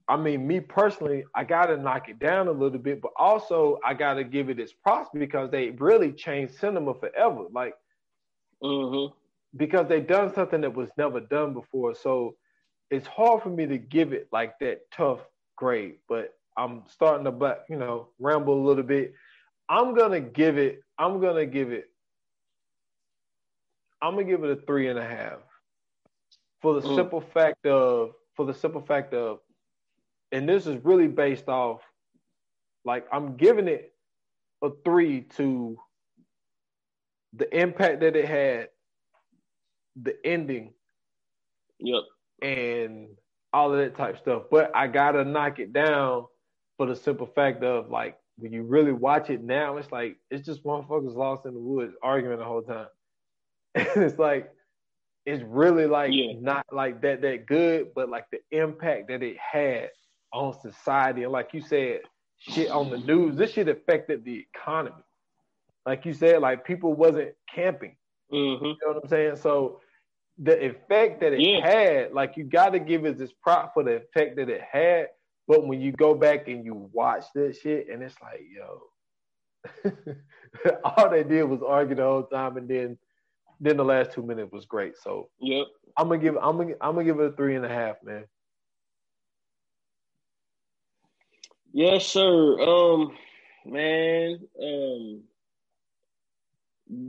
I mean, me personally, I gotta knock it down a little bit, but also I gotta give it its props because they really changed cinema forever. Like, Mhm. because they done something that was never done before. So it's hard for me to give it like that tough grade, but I'm starting to but you know ramble a little bit. I'm gonna give it, I'm gonna give it, I'm gonna give it a three and a half. For the Mm. simple fact of for the simple fact of and this is really based off like I'm giving it a three to the impact that it had, the ending, Yep. and all of that type stuff. But I gotta knock it down for the simple fact of like when you really watch it now, it's like it's just motherfuckers lost in the woods arguing the whole time. And it's like it's really like Yeah. not like that that good, but like the impact that it had on society. And like you said, shit on the news, this shit affected the economy. Like you said, like people wasn't camping. Mhm. You know what I'm saying? So the effect that it Yeah. had, like you got to give it this prop for the effect that it had. But when you go back and you watch that shit, and it's like, yo, all they did was argue the whole time, and then then the last two minutes was great. So Yep. I'm gonna give I'm gonna I'm gonna give it a three and a half, man. Yes, sir. Um, man, um,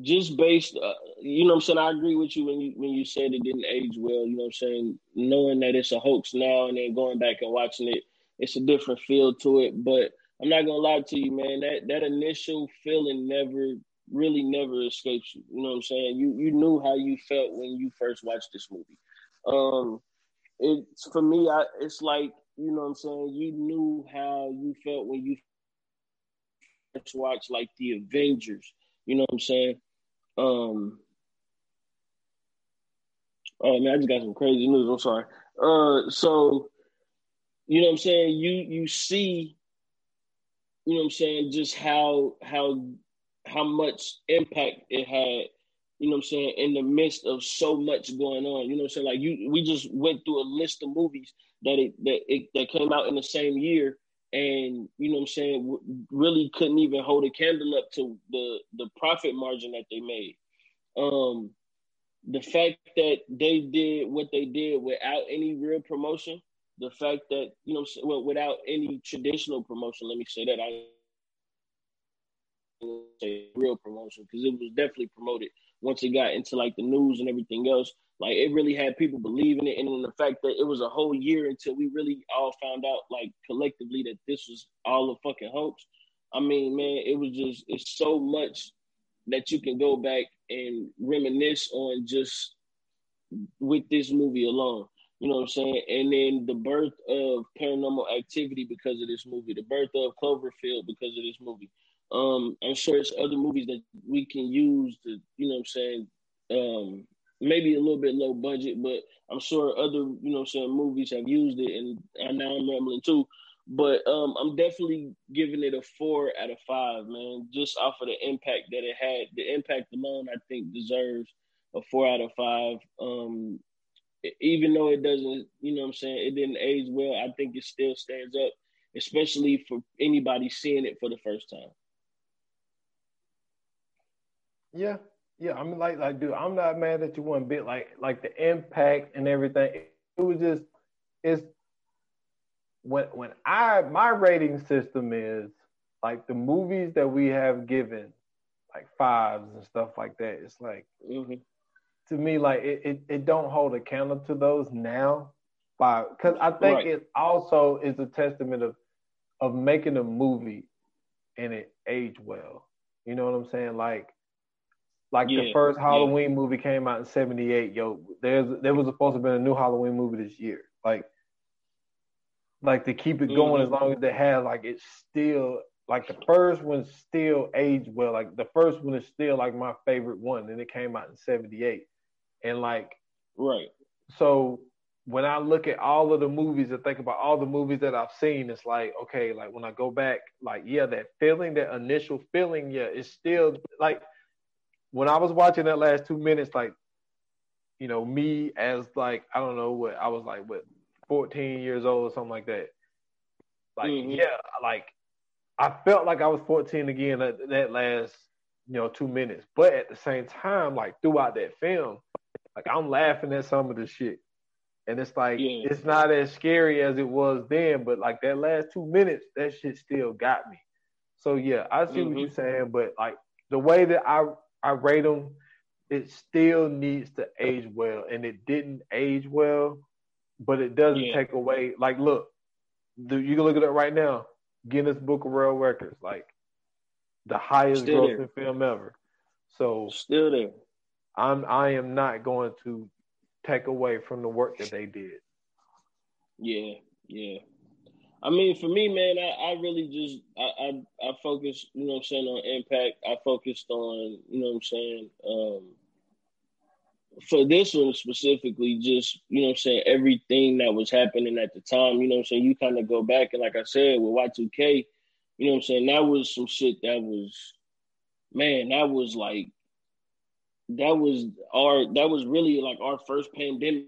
just based, uh, you know I'm saying? I agree with you when you when you said it didn't age well, you know what I'm saying? Knowing that it's a hoax now and then going back and watching it, it's a different feel to it. But I'm not gonna lie to you, man, that that initial feeling never really never escapes you. You know what I'm saying? You you knew how you felt when you first watched this movie. Um it's for me, I it's like, you know what I'm saying, you knew how you felt when you first watched like the Avengers. You know what I'm saying? Um Oh man, I just got some crazy news. I'm sorry. Uh so you know what I'm saying? You you see, you know what I'm saying, just how how how much impact it had, you know what I'm saying, in the midst of so much going on. You know what I'm saying? Like you we just went through a list of movies that it that it that came out in the same year and you know what I'm saying really couldn't even hold a candle up to the the profit margin that they made. Um the fact that they did what they did without any real promotion, the fact that you know, well, without any traditional promotion, let me say that I say real promotion because it was definitely promoted once it got into like the news and everything else. Like it really had people believing it, and then the fact that it was a whole year until we really all found out, like collectively, that this was all a fucking hoax. I mean, man, it was just it's so much that you can go back and reminisce on just with this movie alone. You know what I'm saying? And then the birth of paranormal activity because of this movie, the birth of Cloverfield because of this movie. Um, I'm sure it's other movies that we can use to, you know what I'm saying, um, maybe a little bit low budget, but I'm sure other, you know I'm saying, movies have used it and, and now I'm rambling too. But um, I'm definitely giving it a four out of five, man. Just off of the impact that it had. The impact alone, I think, deserves a four out of five. Um, even though it doesn't, you know what I'm saying, it didn't age well, I think it still stands up, especially for anybody seeing it for the first time. Yeah, yeah. I mean, like, like, dude, I'm not mad at you one bit. Like, like the impact and everything. It was just, it's when when I my rating system is like the movies that we have given like fives and stuff like that. It's like Mm-hmm. to me like it, it, it don't hold a candle to those now by because I think Right. it also is a testament of of making a movie and it age well. You know what I'm saying? Like like the Yeah, first yeah. Halloween movie came out in '78. Yo, there's there was supposed to be a new Halloween movie this year. Like like to keep it going Mhm. as long as they have like it's still like the first one still aged well. Like the first one is still like my favorite one, and it came out in '78. And like Right. so when I look at all of the movies and think about all the movies that I've seen, it's like, okay, like when I go back, like, yeah, that feeling, that initial feeling, yeah, it's still like when I was watching that last two minutes, like, you know, me as like, I don't know what I was like, what, 14 years old or something like that. Like, Mhm. yeah, like I felt like I was 14 again at that last, you know, two minutes. But at the same time, like throughout that film, like I'm laughing at some of the shit. And it's like Yeah. it's not as scary as it was then, but like that last two minutes, that shit still got me. So yeah, I see what Mhm. you're saying, but like the way that I I rate them, it still needs to age well, and it didn't age well, but it doesn't Yeah. take away. Like, look, the, you can look at it right now, Guinness Book of World Records, like the highest Still grossing film ever. So Still there. I'm I am not going to take away from the work that they did. Yeah, yeah. I mean, for me, man, I, I really just I, I I focused, you know what I'm saying, on impact. I focused on, you know what I'm saying, um for this one specifically, just you know what I'm saying, everything that was happening at the time, you know what I'm saying, you kind of go back and like I said, with Y2K, you know what I'm saying, that was some shit that was man, that was like that was our that was really like our first pandemic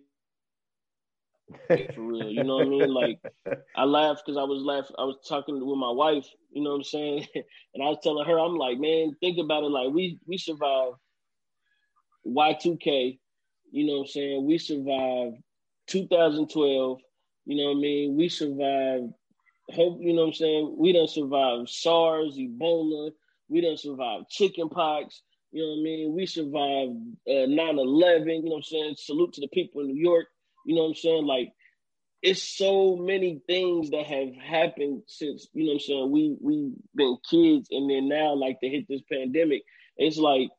for real. You know what I mean? Like I laughed because I was laughing. I was talking with my wife. You know what I'm saying? and I was telling her, I'm like, man, think about it. Like we we survived Y2K. You know what I'm saying? We survived 2012. You know what I mean? We survived. Hope you know what I'm saying. We done survived SARS, Ebola. We done survived chickenpox. You know what I mean? We survived uh, 9/11. You know what I'm saying? Salute to the people in New York. You know what I'm saying? Like it's so many things that have happened since you know what I'm saying we we been kids and then now like to hit this pandemic it's like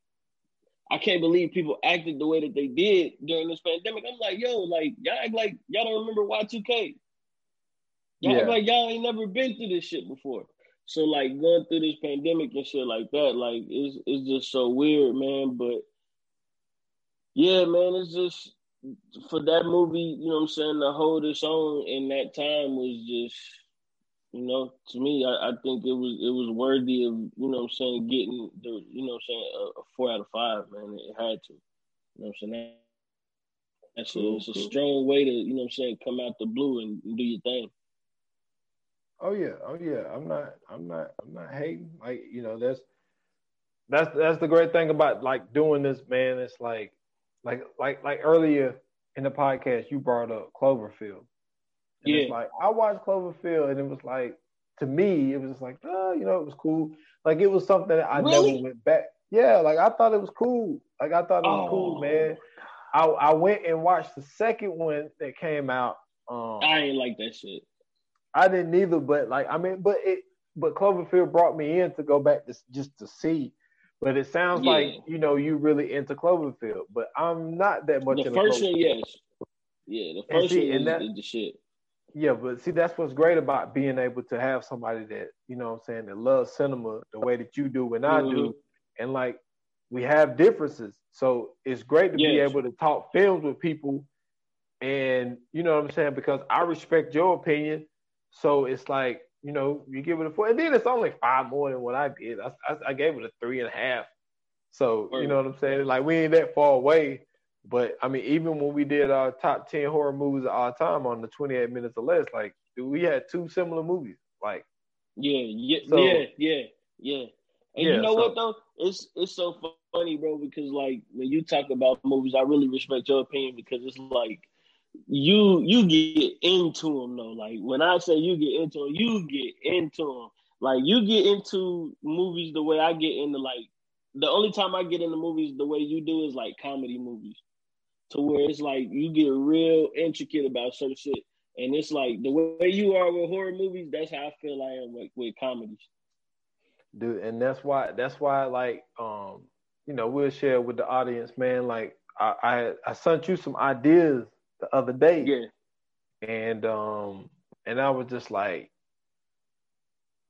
I can't believe people acted the way that they did during this pandemic I'm like yo like y'all act like y'all don't remember Y2K y'all Yeah. act like y'all ain't never been through this shit before so like going through this pandemic and shit like that like it's it's just so weird man but yeah man it's just for that movie, you know what I'm saying, to hold its own in that time was just, you know, to me, I, I think it was it was worthy of, you know what I'm saying, getting the, you know what I'm saying, a, a four out of five, man. It had to. You know what I'm saying? That, that's a, it's a Cool, cool. strong way to, you know what I'm saying, come out the blue and, do your thing. Oh yeah, oh yeah. I'm not, I'm not, I'm not hating. Like you know, that's that's that's the great thing about like doing this, man. It's like, like, like, like earlier in the podcast, you brought up Cloverfield. And it's Yeah. like I watched Cloverfield, and it was like to me, it was just like, oh, you know, it was cool. Like it was something that I Really? never went back. Yeah, like I thought it was cool. Like I thought it was cool, Oh. man. I I went and watched the second one that came out. Um, I ain't like that shit. I didn't either, but like I mean, but it but Cloverfield brought me in to go back to just to see. But it sounds Yeah. like you know you really into Cloverfield, but I'm not that much. The first one, yes. Yeah, the And first see, one is, that- is the shit. Yeah, but see, that's what's great about being able to have somebody that you know, what I'm saying, that loves cinema the way that you do and I Mm-hmm. do, and like we have differences, so it's great to be able to talk films with people, and you know what I'm saying because I respect your opinion, so it's like you know you give it a four, and then it's only five more than what I did. I, I, I gave it a three and a half, so you know what I'm saying. Like we ain't that far away, but I mean, even when we did our top ten horror movies of all time on the 28 minutes or less, like dude, we had two similar movies. Like Yeah, yeah, So- yeah, yeah, yeah. And Yeah, you know so- what though? It's it's so funny, bro, because like when you talk about movies, I really respect your opinion because it's like you you get into them though. Like when I say you get into them, you get into them. Like you get into movies the way I get into like the only time I get into movies the way you do is like comedy movies, to where it's like you get real intricate about certain shit, and it's like the way you are with horror movies. That's how I feel I am with, with comedies. Dude, and that's why that's why like um you know we'll share with the audience, man. Like I I, I sent you some ideas the other day, Yeah, and um and I was just like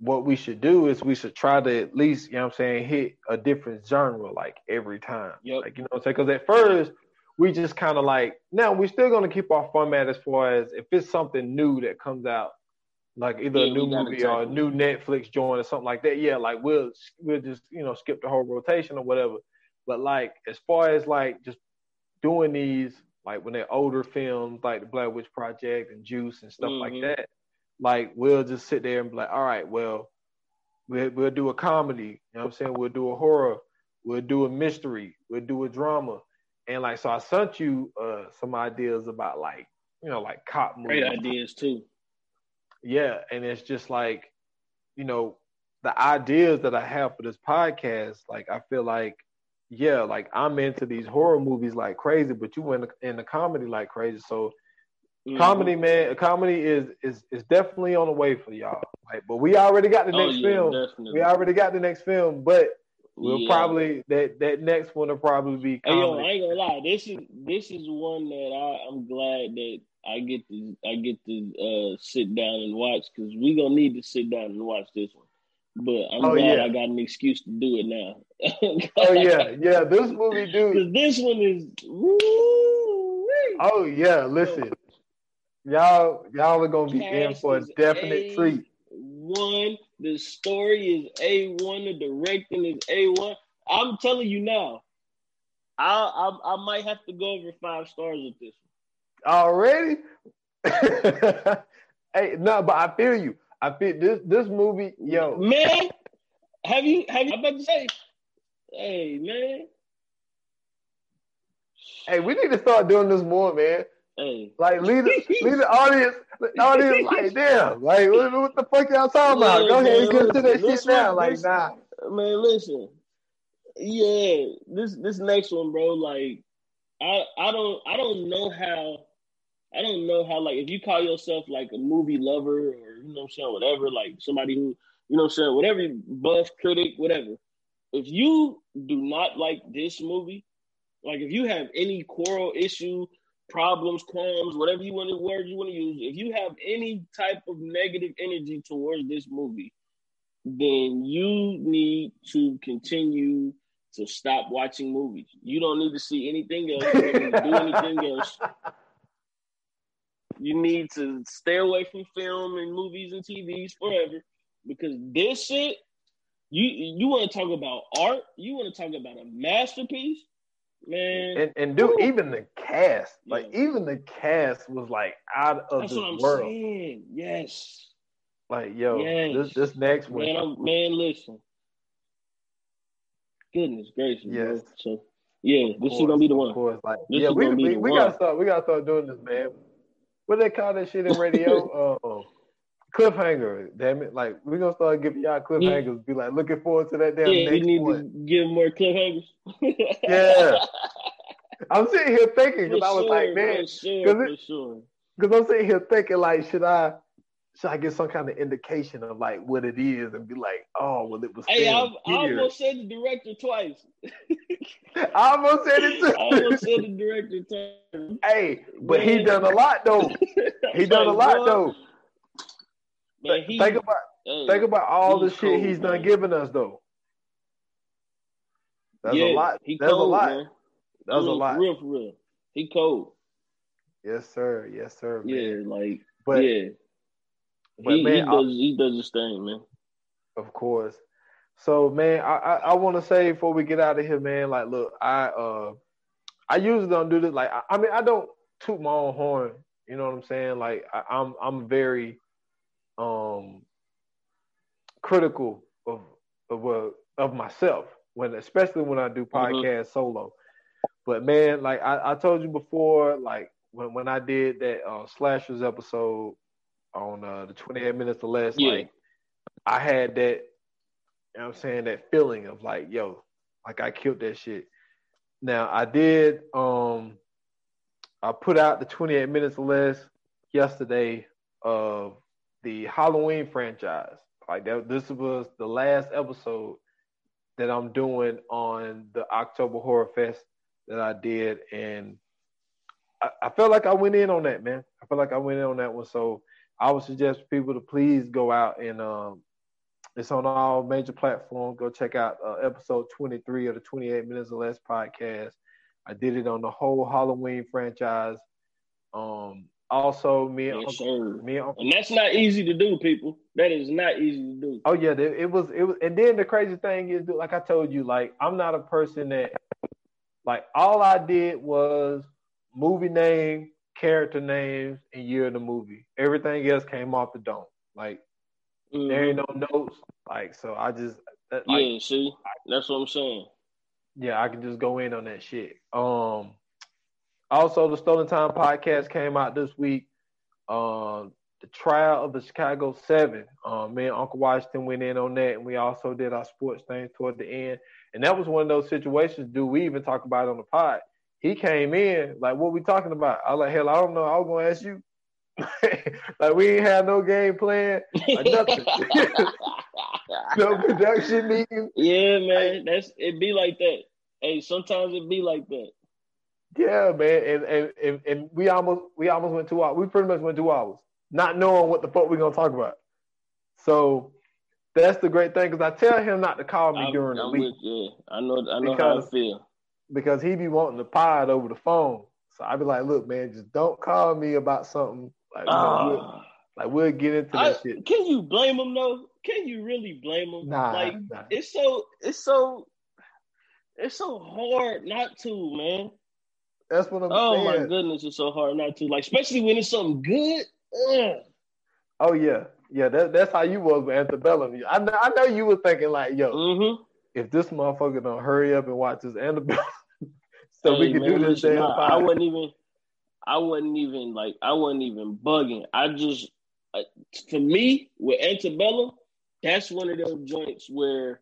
what we should do is we should try to at least, you know what I'm saying, hit a different genre like every time. Yep. Like, you know what I'm saying? Because at first, we just kind of like, now we're still going to keep our format as far as if it's something new that comes out, like either Yeah, a new movie or a new Netflix joint or something like that. Yeah, like we'll, we'll just, you know, skip the whole rotation or whatever. But like, as far as like just doing these, like when they're older films, like the Blair Witch Project and Juice and stuff like Mhm. that, like we'll just sit there and be like, all right, well, we'll, we'll do a comedy, you know what I'm saying? We'll do a horror, we'll do a mystery, we'll do a drama. And like, so I sent you uh, some ideas about like, you know, like cop movies. great ideas too. Yeah. And it's just like, you know, the ideas that I have for this podcast, like I feel like, yeah, like I'm into these horror movies like crazy, but you went in the comedy like crazy. So Mhm. comedy, man, comedy is is is definitely on the way for y'all. Like, but we already got the Oh, next yeah, film. definitely. We already got the next film, but we'll Yeah. probably that that next one will probably be Hey, yo, I ain't gonna lie. This is this is one that I, I'm glad that I get to I get to uh, sit down and watch because we gonna need to sit down and watch this one. But I'm Oh, glad yeah. I got an excuse to do it now. oh yeah, yeah. This movie, dude. this one is. Oh yeah. Listen, y'all y'all are gonna be in for a definite A treat. One, the story is a one, the directing is a one. I'm telling you now, I, I I might have to go over five stars with this. One. Already? hey, no, but I feel you. I feel this this movie, yo. man, have you have you? I'm about to say, hey man, Hey, we need to start doing this more, man. hey, Like lead the, lead the audience, the audience like damn, like what, what the fuck y'all talking about? Go ahead and get to that shit now. Like this- nah, man, listen, yeah, this this next one, bro, like I I don't I don't know how. I don't know how, like, if you call yourself like a movie lover or you know what I'm saying, whatever, like somebody who, you know what I'm saying, whatever, buff, critic, whatever. If you do not like this movie, like if you have any quarrel, issue, problems, qualms, whatever you want to word you want to use, if you have any type of negative energy towards this movie, then you need to continue to stop watching movies. You don't need to see anything else. Do anything else. You need to stay away from film and movies and TVs forever because this shit. You you want to talk about art? You want to talk about a masterpiece, man? and and dude, Woo. even the cast, like Yeah. even the cast was like out of That's this what I'm world. saying. Yes, Like yo, Yes. this this next one, man. I'm, man, listen. Goodness gracious, bro. Yes. So yeah, of this is gonna be the Of one. course, like This yeah, we we, we gotta start we gotta start doing this, man. What they call that shit in radio? uh, cliffhanger. Damn it! Like we're gonna start giving y'all cliffhangers. Be like looking forward to that damn Yeah, we next need one. to give more cliffhangers. Yeah. I'm sitting here thinking because I was sure, like, man, for sure, 'cause for it- sure. because I'm sitting here thinking like, should I, should I get some kind of indication of like what it is and be like, oh, well, it was. Hey, I, I almost said the director twice. I almost said it too. I almost said the director twice. hey, but he done a lot though. He done a lot though. Man, he, think about think about all the shit cold, he's done man. giving us though. That's yeah, a lot. He That's cold, a lot. Man. That's I mean, a lot. Real, for real. He cold. Yes, sir. Yes, sir. Man. Yeah, like But yeah. but he, man, he I- does he does his thing, man. Of course. So man, I I, I want to say before we get out of here, man. Like, look, I uh, I usually don't do this. Like, I, I mean, I don't toot my own horn. You know what I'm saying? Like, I, I'm I'm very um critical of of uh, of myself when, especially when I do podcast solo. But man, like I, I told you before, like when when I did that uh, slashers episode on uh, the 28 minutes or less, Yeah. like I had that, you know what I'm saying, that feeling of like, yo, like I killed that shit. Now I did um I put out the 28 minutes or less yesterday of the Halloween franchise. Like that this was the last episode that I'm doing on the October Horror Fest that I did and I, I felt like I went in on that, man. I felt like I went in on that one. So I would suggest people to please go out and um, it's on all major platforms. Go check out uh, episode 23 of the 28 Minutes or Less podcast. I did it on the whole Halloween franchise. Um, also, me and Yes, Uncle, me and Uncle And that's not easy to do, people. That is not easy to do. Oh yeah, it, it was it was, and then the crazy thing is, like I told you, like I'm not a person that, like all I did was movie name, character names, and year of the movie. Everything else came off the dome. Like Mhm. there ain't no notes. Like so, I just that, like yeah, see, that's what I'm saying. yeah, I can just go in on that shit. Um, also the Stolen Time podcast came out this week. Um, the trial of the Chicago Seven. Um, me and Uncle Washington went in on that, and we also did our sports thing toward the end. And that was one of those situations. Do we even talk about it on the pod? He came in like, "What we talking about?" I was like, "Hell, I don't know. I was gonna ask you." like we ain't had no game plan, nothing. no production meeting. yeah, man. That's it. Be like that. Hey, sometimes it be like that. Yeah, man, and, and and and we almost we almost went two hours. We pretty much went two hours, not knowing what the fuck we're gonna talk about. So that's the great thing because I tell him not to call me I'm, during the I'm week with you. I know. I know how I Because- feel. because he be wanting to pod over the phone. So I be like, look, man, just don't call me about something like know, we'll, Ah. like we'll get into I- that shit. can you blame him though? Can you really blame him? Nah, like nah. it's so it's so it's so hard not to, man. That's what I'm Oh my goodness, it's so hard not to. Like especially when it's something good. Ugh. Oh yeah, yeah. That, that's how you was with Antebellum. I know, I know you was thinking like, yo, Mm-hmm. if this motherfucker don't hurry up and watch this Antebellum, so we Hey, can man, do this listen, damn nah, I wasn't even, I wasn't even like, I wasn't even bugging. I just, uh, for me, with Antebellum, that's one of those joints where,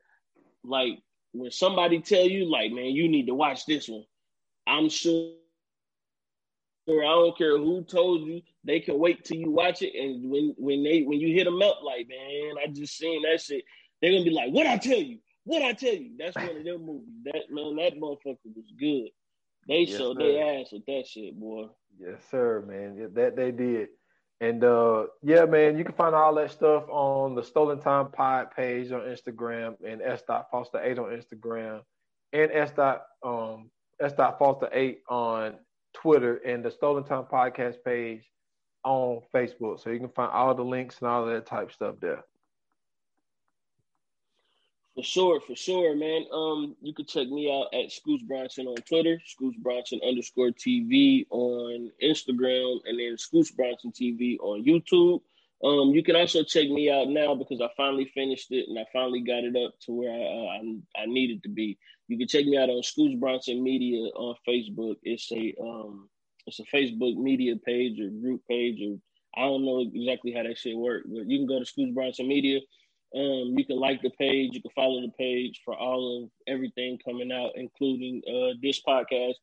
like, when somebody tell you, like, man, you need to watch this one, I'm sure. I don't care who told you. They can wait till you watch it, and when when they when you hit them up, like man, I just seen that shit. They're gonna be like, "What I tell you? What I tell you?" That's one of them movies. That man, that motherfucker was good. They Yes, showed their ass with that shit, boy. Yes, sir, man. That they did. And uh yeah, man, you can find all that stuff on the Stolen Time Pod page on Instagram and S. Foster 8 on Instagram and S. Dot, um S. Foster 8 on Twitter and the Stolen Time Podcast page on Facebook. So you can find all the links and all that type stuff there. For sure, for sure, man. Um, you can check me out at Scoots Bronson on Twitter, Scoots Bronson underscore TV on Instagram, and then Scoots Bronson TV on YouTube. Um, you can also check me out now because I finally finished it and I finally got it up to where I I, I needed to be. You can check me out on Scoots Bronson Media on Facebook. It's a um, it's a Facebook media page or group page or I don't know exactly how that shit works, but you can go to Scoots Bronson Media. Um, you can like the page, you can follow the page for all of everything coming out, including uh, this podcast.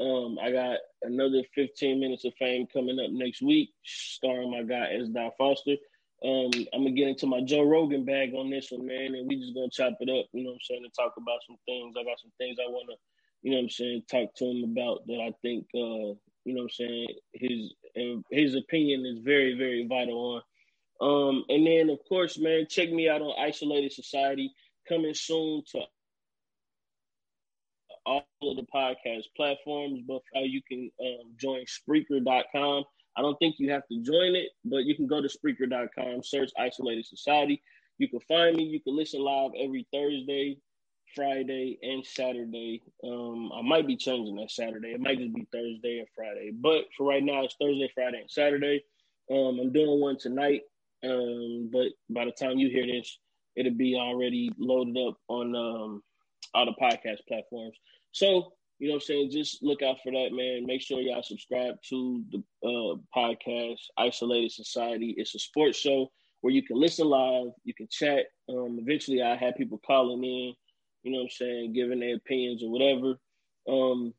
Um, I got another 15 minutes of fame coming up next week, starring my guy S. Dot Foster. Um, I'm gonna get into my Joe Rogan bag on this one, man, and we just gonna chop it up, you know what I'm saying, and talk about some things. I got some things I wanna, you know what I'm saying, talk to him about that I think uh, you know what I'm saying, his his opinion is very, very vital on. Um, and then of course, man, check me out on Isolated Society, coming soon to all of the podcast platforms, but how you can um, join Spreaker.com. I don't think you have to join it, but you can go to Spreaker.com, search Isolated Society. You can find me. You can listen live every Thursday, Friday, and Saturday. Um, I might be changing that Saturday. It might just be Thursday and Friday. But for right now, it's Thursday, Friday, and Saturday. Um, I'm doing one tonight. Um, but by the time you hear this, it'll be already loaded up on um, all the podcast platforms. So you know what I'm saying? Just look out for that, man. Make sure y'all subscribe to the uh, podcast, Isolated Society. It's a sports show where you can listen live, you can chat. Um, eventually, I have people calling in, you know what I'm saying, giving their opinions or whatever. Um,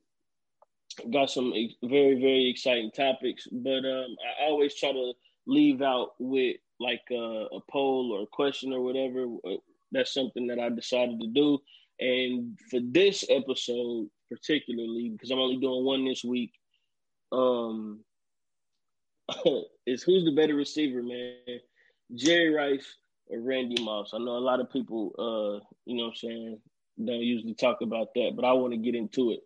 got some very, very exciting topics, but um, I always try to leave out with like a, a poll or a question or whatever. Uh, that's something that I decided to do. And for this episode, particularly because I'm only doing one this week. Um, is who's the better receiver, man? Jerry Rice or Randy Moss? I know a lot of people, uh, you know, what I'm saying don't usually talk about that, but I want to get into it.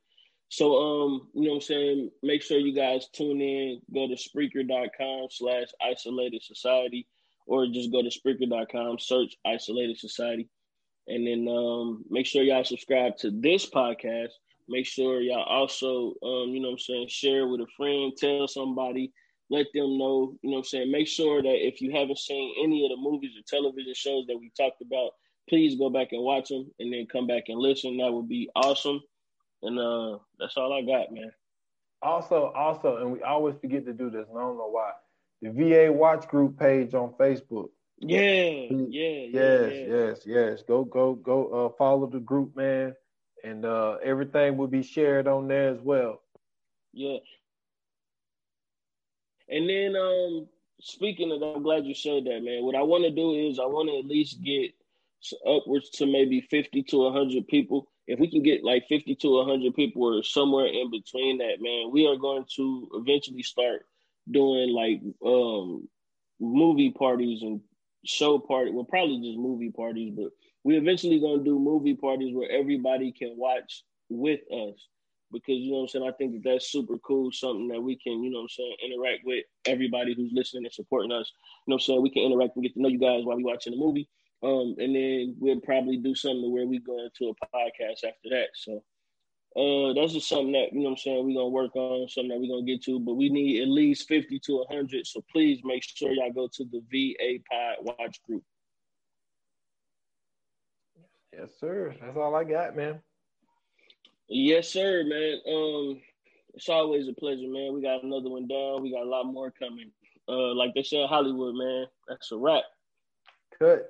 So, um, you know, what I'm saying, make sure you guys tune in. Go to Spreaker.com slash Isolated Society, or just go to Spreaker.com, search Isolated Society, and then um, make sure y'all subscribe to this podcast Make sure y'all also, um, you know I'm saying, share with a friend, tell somebody, let them know, you know I'm saying. Make sure that if you haven't seen any of the movies or television shows that we talked about, please go back and watch them and then come back and listen. That would be awesome. And uh, that's all I got, man. Also, also, and we always forget to do this, and I don't know why. The VA Watch Group page on Facebook. Yeah, yeah, yes, yeah. yes, yes. Go, go, go. Uh, follow the group, man and uh, everything will be shared on there as well. Yeah. And then, um, speaking of that, I'm glad you said that, man. What I want to do is I want to at least get upwards to maybe 50 to 100 people. If we can get like 50 to 100 people or somewhere in between that, man, we are going to eventually start doing like um, movie parties and show party. Well, probably just movie parties, but we eventually gonna do movie parties where everybody can watch with us because you know what I'm saying. I think that that's super cool, something that we can, you know what I'm saying, interact with everybody who's listening and supporting us. You know what I'm saying. We can interact and get to know you guys while we watching the movie. Um, and then we'll probably do something where we go into a podcast after that. So uh, that's just something that, you know what I'm saying, we're gonna work on, something that we're gonna get to, but we need at least 50 to 100. So please make sure y'all go to the VA Pod Watch group. Yes, sir. That's all I got, man. Yes, sir, man. Um, it's always a pleasure, man. We got another one down. We got a lot more coming. Uh, like they said, Hollywood, man. That's a wrap. Cut.